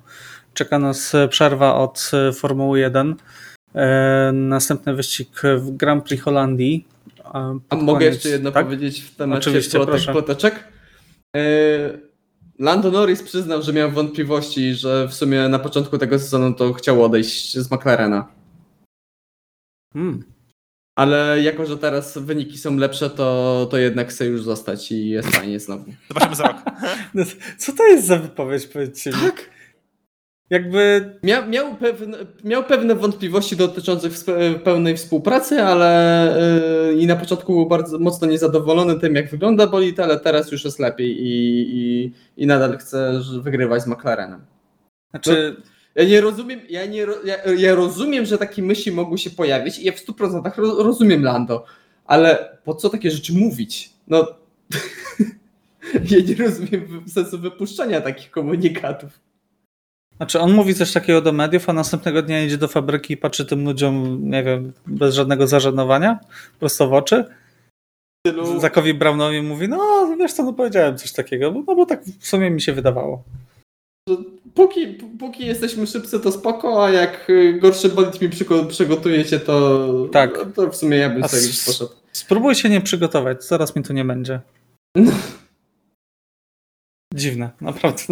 Czeka nas przerwa od Formuły 1. E, następny wyścig w Grand Prix Holandii. A mogę jeszcze jedno tak? powiedzieć w temacie Oczywiście, plotek, ploteczek? E, Lando Norris przyznał, że miał wątpliwości, że w sumie na początku tego sezonu to chciał odejść z McLarena. Hmm. Ale jako, że teraz wyniki są lepsze, to, to jednak chce już zostać i jest fajnie znowu. Zobaczymy za rok. Co to jest za wypowiedź, powiedzcie mi? Tak? Jakby... Miał, miał, pewne, miał pewne wątpliwości dotyczące pełnej współpracy, ale yy, i na początku był bardzo mocno niezadowolony tym, jak wygląda bolid, ale teraz już jest lepiej i, i, i nadal chce wygrywać z McLarenem. Znaczy... No, ja nie rozumiem, ja, nie, ja, ja, rozumiem, że takie myśli mogą się pojawić i ja w 100% rozumiem Lando, ale po co takie rzeczy mówić? No, ja nie rozumiem sensu wypuszczania takich komunikatów. Znaczy on mówi coś takiego do mediów, a następnego dnia idzie do fabryki i patrzy tym ludziom, nie wiem, bez żadnego zażenowania, prosto w oczy. Tylu... Zakowi Brownowi mówi, no wiesz co, no powiedziałem coś takiego, no bo tak w sumie mi się wydawało. Póki, póki jesteśmy szybcy, to spoko, a jak y, gorszy bolid mi przygotujecie, to, tak. to w sumie ja bym sobie poszedł. Spróbuj się nie przygotować, zaraz mi tu nie będzie. Dziwne, naprawdę.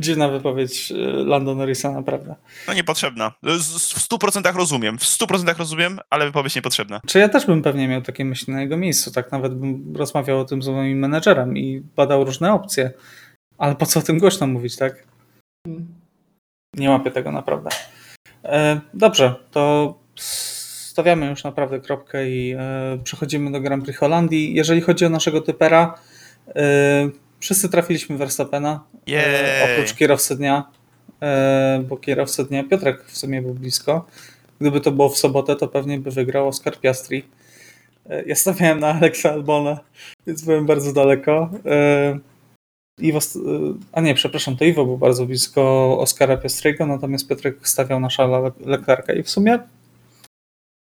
Dziwna wypowiedź e, Lando Norrisa, naprawdę. No niepotrzebna. W 100% rozumiem, w 100% rozumiem, ale wypowiedź niepotrzebna. Czy ja też bym pewnie miał takie myśli na jego miejscu, tak nawet bym rozmawiał o tym z moim menedżerem i badał różne opcje. Ale po co o tym głośno mówić, tak? Nie łapię tego naprawdę. E, dobrze, to stawiamy już naprawdę kropkę i e, przechodzimy do Grand Prix Holandii. Jeżeli chodzi o naszego typera, Wszyscy trafiliśmy Verstappena, e, oprócz kierowcy dnia, e, bo kierowcy dnia Piotrek w sumie był blisko. Gdyby to było w sobotę, to pewnie by wygrał Oscar Piastri. E, ja stawiałem na Alexa Albona, więc byłem bardzo daleko. Iwo, a nie, przepraszam, to Iwo był bardzo blisko Oscara Piastriego, natomiast Piotrek stawiał na Charlesa Leclerca i w sumie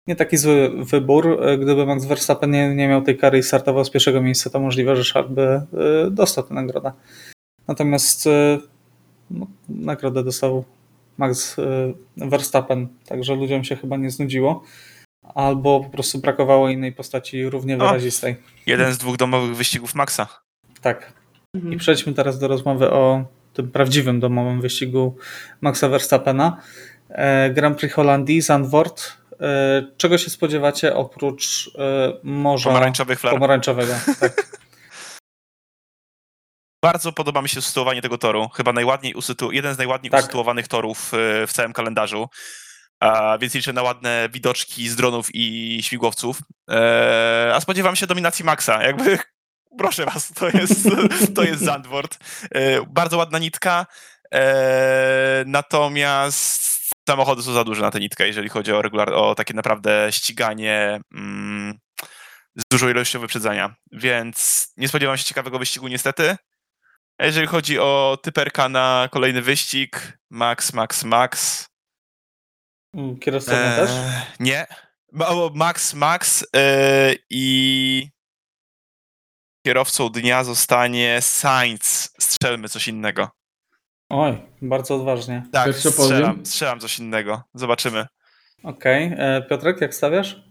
nie taki zły wybór. Gdyby Max Verstappen nie, nie miał tej kary i startował z pierwszego miejsca, to możliwe, że Charles by y, dostał tę nagrodę. Natomiast y, no, nagrodę dostał Max Verstappen, także ludziom się chyba nie znudziło. Albo po prostu brakowało innej postaci równie wyrazistej. jeden z dwóch domowych wyścigów Maxa. Tak. Mhm. I przejdźmy teraz do rozmowy o tym prawdziwym domowym wyścigu Maxa Verstappena. E, Grand Prix Holandii, Zandvoort, E, czego się spodziewacie oprócz e, morza pomarańczowych flar. pomarańczowego? Tak. Bardzo podoba mi się usytuowanie tego toru. Chyba najładniej usytu... jeden z najładniej tak. usytuowanych torów e, w całym kalendarzu. A, więc liczę na ładne widoczki z dronów i śmigłowców. E, a spodziewam się dominacji Maxa. Jakby, proszę was, to jest, to jest Zandvoort. E, bardzo ładna nitka. E, natomiast samochody są za duże na tę nitkę, jeżeli chodzi o, regular, o takie naprawdę ściganie mm, z dużą ilością wyprzedzania. Więc nie spodziewam się ciekawego wyścigu niestety. A jeżeli chodzi o typerka na kolejny wyścig, Max, Max, Max. Mm, kierowca eee, też? Nie. Max, Max yy, i kierowcą dnia zostanie Sainz. Strzelmy coś innego. Oj, bardzo odważnie. Tak, strzelam, strzelam coś innego. Zobaczymy. Okej. Okay. E, Piotrek, jak stawiasz?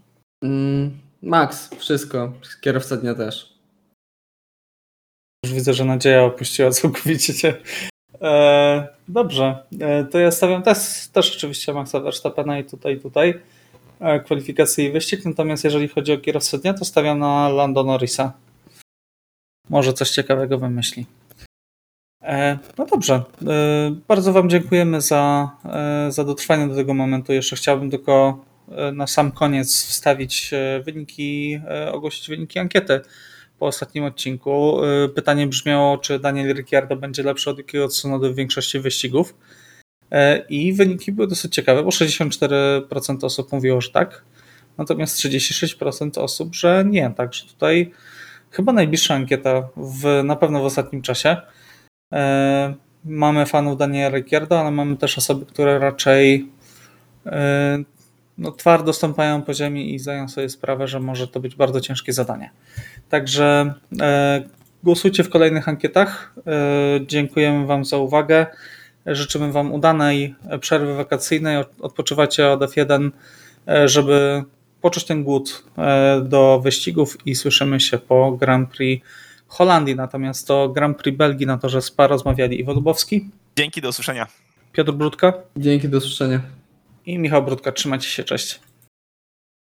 Mm, Max, wszystko. Kierowca dnia też. Już widzę, że nadzieja opuściła całkowicie cię. E, dobrze, e, to ja stawiam też, też oczywiście Maxa Verstappena i tutaj, tutaj e, kwalifikacje i wyścig, natomiast jeżeli chodzi o kierowcę dnia, to stawiam na Lando Norrisa. Może coś ciekawego wymyśli. E, no dobrze, e, bardzo Wam dziękujemy za, e, za dotrwanie do tego momentu. Jeszcze chciałbym tylko na sam koniec wstawić wyniki, ogłosić wyniki ankiety po ostatnim odcinku. Pytanie brzmiało, czy Daniel Ricciardo będzie lepszy od Yukiego Tsunody w większości wyścigów. I wyniki były dosyć ciekawe, bo 64% osób mówiło, że tak, natomiast 36% osób, że nie. Także tutaj chyba najbliższa ankieta w, na pewno w ostatnim czasie. E, Mamy fanów Daniela Ricciardo, ale mamy też osoby, które raczej e, no, twardo stąpają po ziemi i zdają sobie sprawę, że może to być bardzo ciężkie zadanie. Także e, głosujcie w kolejnych ankietach. Dziękujemy Wam za uwagę. Życzymy Wam udanej przerwy wakacyjnej. Odpoczywacie od F1, e, żeby poczuć ten głód do wyścigów i słyszymy się po Grand Prix Holandii. Natomiast to Grand Prix Belgii na torze SPA rozmawiali Iwo Lubowski, Dzięki, do usłyszenia. Piotr Brudka Dzięki, do usłyszenia. i Michał Brudka. Trzymajcie się, cześć.